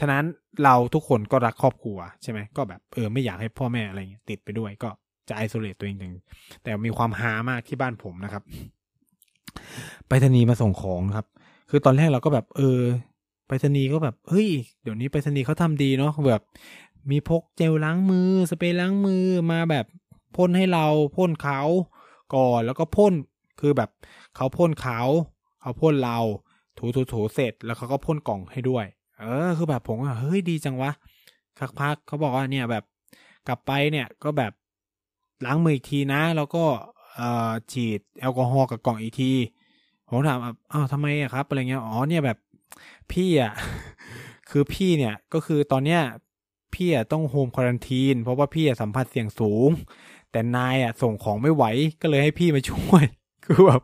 ฉะนั้นเราทุกคนก็รักครอบครัวใช่ไหมก็แบบเออไม่อยากให้พ่อแม่อะไรเงี้ยติดไปด้วยก็จะ isolate ตัวเองแต่มีความฮามากที่บ้านผมนะครับ ไปรษณีย์มาส่งของครับ คือตอนแรกเราก็แบบ เออ ไปรษณีย์ก็แบบเฮ้ยเดี๋ยวนี้ไปรษณีย์เขาทำดีเนาะแบบ มีพกเจลล้างมือสเปรย์ล้างมือมาแบบพ่นให้เราพ่นเขาก่อนแล้วก็พ่นคือแบบเขาพ่นเขาเขาพ่นเราถูถูถูเสร็จแล้วเขาก็พ่นกล่องให้ด้วย เออคือแบบผมว่าเฮ้ยดีจังวะสักพักเขาบอกว่าเนี่ยแบบกลับไปเนี่ยก็แบบล้างมืออีกทีนะ แล้วก็เอ่อฉีดแอลกอฮอล์กับกล่องอีกทีผมถามอ้าวทำไมอะครับอะไรเงี้ยอ๋อเนี่ยแบบพี่อะคือพี่เนี่ยก็คือตอนเนี้ยพี่อะต้องโฮมควอนตีนเพราะว่าพี่สัมผัสเสี่ยงสูง แต่นายอะส่งของไม่ไหวก็เลยให้พี่มาช่วย คือแบบ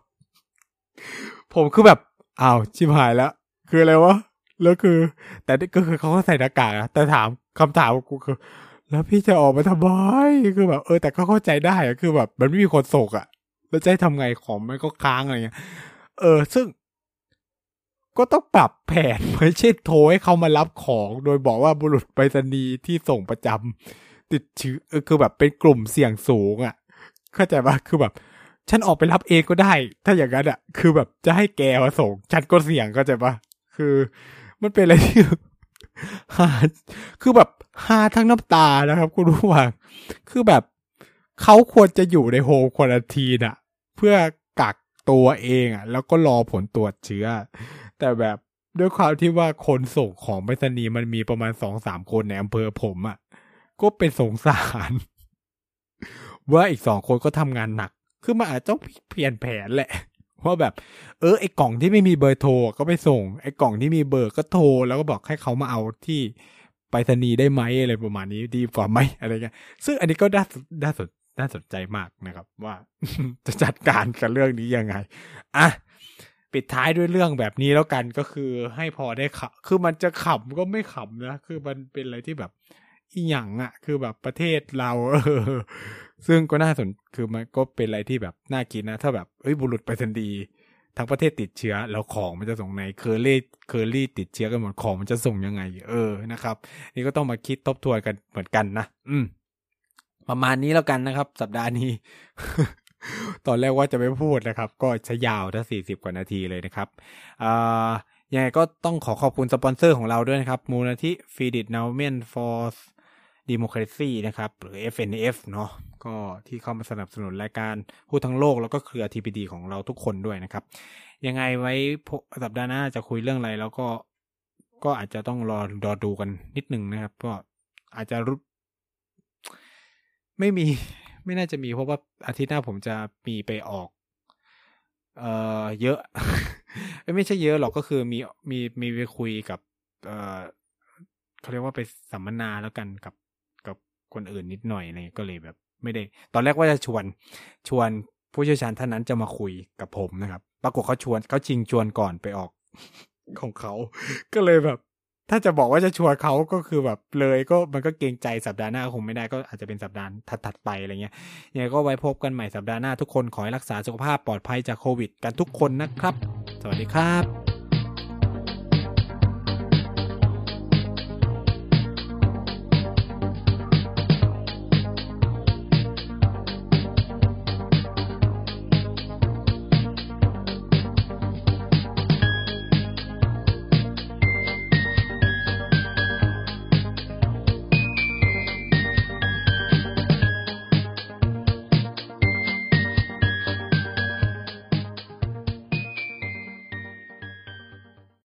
ผมคือแบบอ้าวชิบหายแล้ว คืออะไรวะ แล้วคือ แต่ก็คือเขาก็ใส่หน้ากากอะแต่ถามคำถามกูคือ แล้วพี่จะออกมาทำไมคือแบบเออ แต่ก็เข้าใจได้อะคือแบบ มันไม่มีคนส่งอะแล้วจะให้ทำไงของมันก็ค้างอะไรเงี้ยเออ ซึ่ง ก็ต้องปรับแผนไม่ใช่โทรให้เขามารับของ โดยบอกว่าบุรุษไปรษณีย์ที่ส่งประจำติดเชื้อเออคือแบบเป็นกลุ่มเสี่ยงสูงอะเข้าใจปะคือแบบ ฉันออกไปรับเองก็ได้ ถ้าอย่างนั้นอะคือแบบจะให้แกมาส่ง ฉันก็เสี่ยงเข้าใจปะคือ มันเป็นอะไรที่ฮาคือแบบฮาทั้งน้ำตานะครับ คุณรู้ว่าคือแบบเขาควรจะอยู่ในโฮมควอนตีนอะเพื่อกักตัวเองอะแล้วก็รอผลตรวจเชื้อ แต่แบบด้วยความที่ว่าคนส่งของไปรษณีย์มันมีประมาณสองสามคนในอำเภอผมอะก็เป็นสงสารว่าอีกสองคนก็ทำงานหนัก คือมันอาจจะต้องเปลี่ยนแผนแหละ ว่าแบบ เออไอกล่องที่ไม่มีเบอร์โทรก็ไปส่ง ไอกล่องที่มีเบอร์ก็โทร แล้วก็บอกให้เขามาเอาที่ไปรษณีย์ได้ไหมอะไรประมาณนี้ดีกว่าไหมอะไรเงี้ยซึ่งอันนี้ก็น่าน่าสนน่าสนใจมากนะครับ ว่าจะจัดการกับเรื่องนี้ยังไงอะปิดท้ายด้วยเรื่องแบบนี้แล้วกันก็คือให้พอได้ขับคือมันจะขำก็ไม่ขำนะ คือมันเป็นอะไรที่แบบอีหยังอะ่ะ คือแบบประเทศเราเออ ซึ่งก็น่าสนคือมันก็เป็นอะไรที่แบบน่าคิดนะ ถ้าแบบเอ้ยบุรุษไปรษณีย์ทั้งประเทศติดเชื้อ แล้วของมันจะส่งใน Kerry Kerry ติดเชื้อกันหมดของมันจะส่งยังไง เออนะครับ นี่ก็ต้องมาคิดทบทวนกันเหมือนกันนะอืม ประมาณนี้แล้วกันนะครับ สัปดาห์นี้ ตอนแรกว่าจะไม่พูดนะครับ ก็ช้ยาวถ้าสี่สิบกว่านาทีเลยนะครับอ่ายังไงก็ต้องขอขอบคุณสปอนเซอร์ของเราด้วยนะครับ มูลนิธิ Friedrich Naumann for Democracy นะครับ หรือ FNF เนาะก็ที่เข้ามาสนับสนุนรายการพูดทั้งโลกแล้วก็เครือ TPD ของเราทุกคนด้วยนะครับ ยังไงไว้สัปดาห์หน้าจะคุยเรื่องอะไรแล้วก็ก็อาจจะต้องรอรอดูกันนิดนึงนะครับ ก็อาจจะรู้ไม่มีไม่น่าจะมีเพราะว่าอาทิตย์หน้าผมจะมีไปออก เอ่อเยอะ ไม่ใช่เยอะหรอกก็คือมีมีมีไปคุยกับ เอ่อเขาเรียกว่าไปสัมมนาแล้วกันกับ คนอื่นนิดหน่อยอะไรก็เลยแบบ ไม่ได้ ตอนแรกว่าจะชวน ชวนผู้เชี่ยวชาญท่านนั้นจะมาคุยกับผมนะครับ ปรากฏเขาชวนเขาชิงชวนก่อนไปออกของเขา ก็เลยแบบ ถ้าจะบอกว่าจะชวนเขาก็คือแบบเลยก็มันก็เกรงใจสัปดาห์หน้าคงไม่ได้ก็อาจจะเป็นสัปดาห์ถัดๆไปอะไรเงี้ยยังไงก็ไว้พบกันใหม่สัปดาห์หน้าทุกคนขอให้รักษาสุขภาพปลอดภัยจากโควิด กันทุกคนนะครับ สวัสดีครับ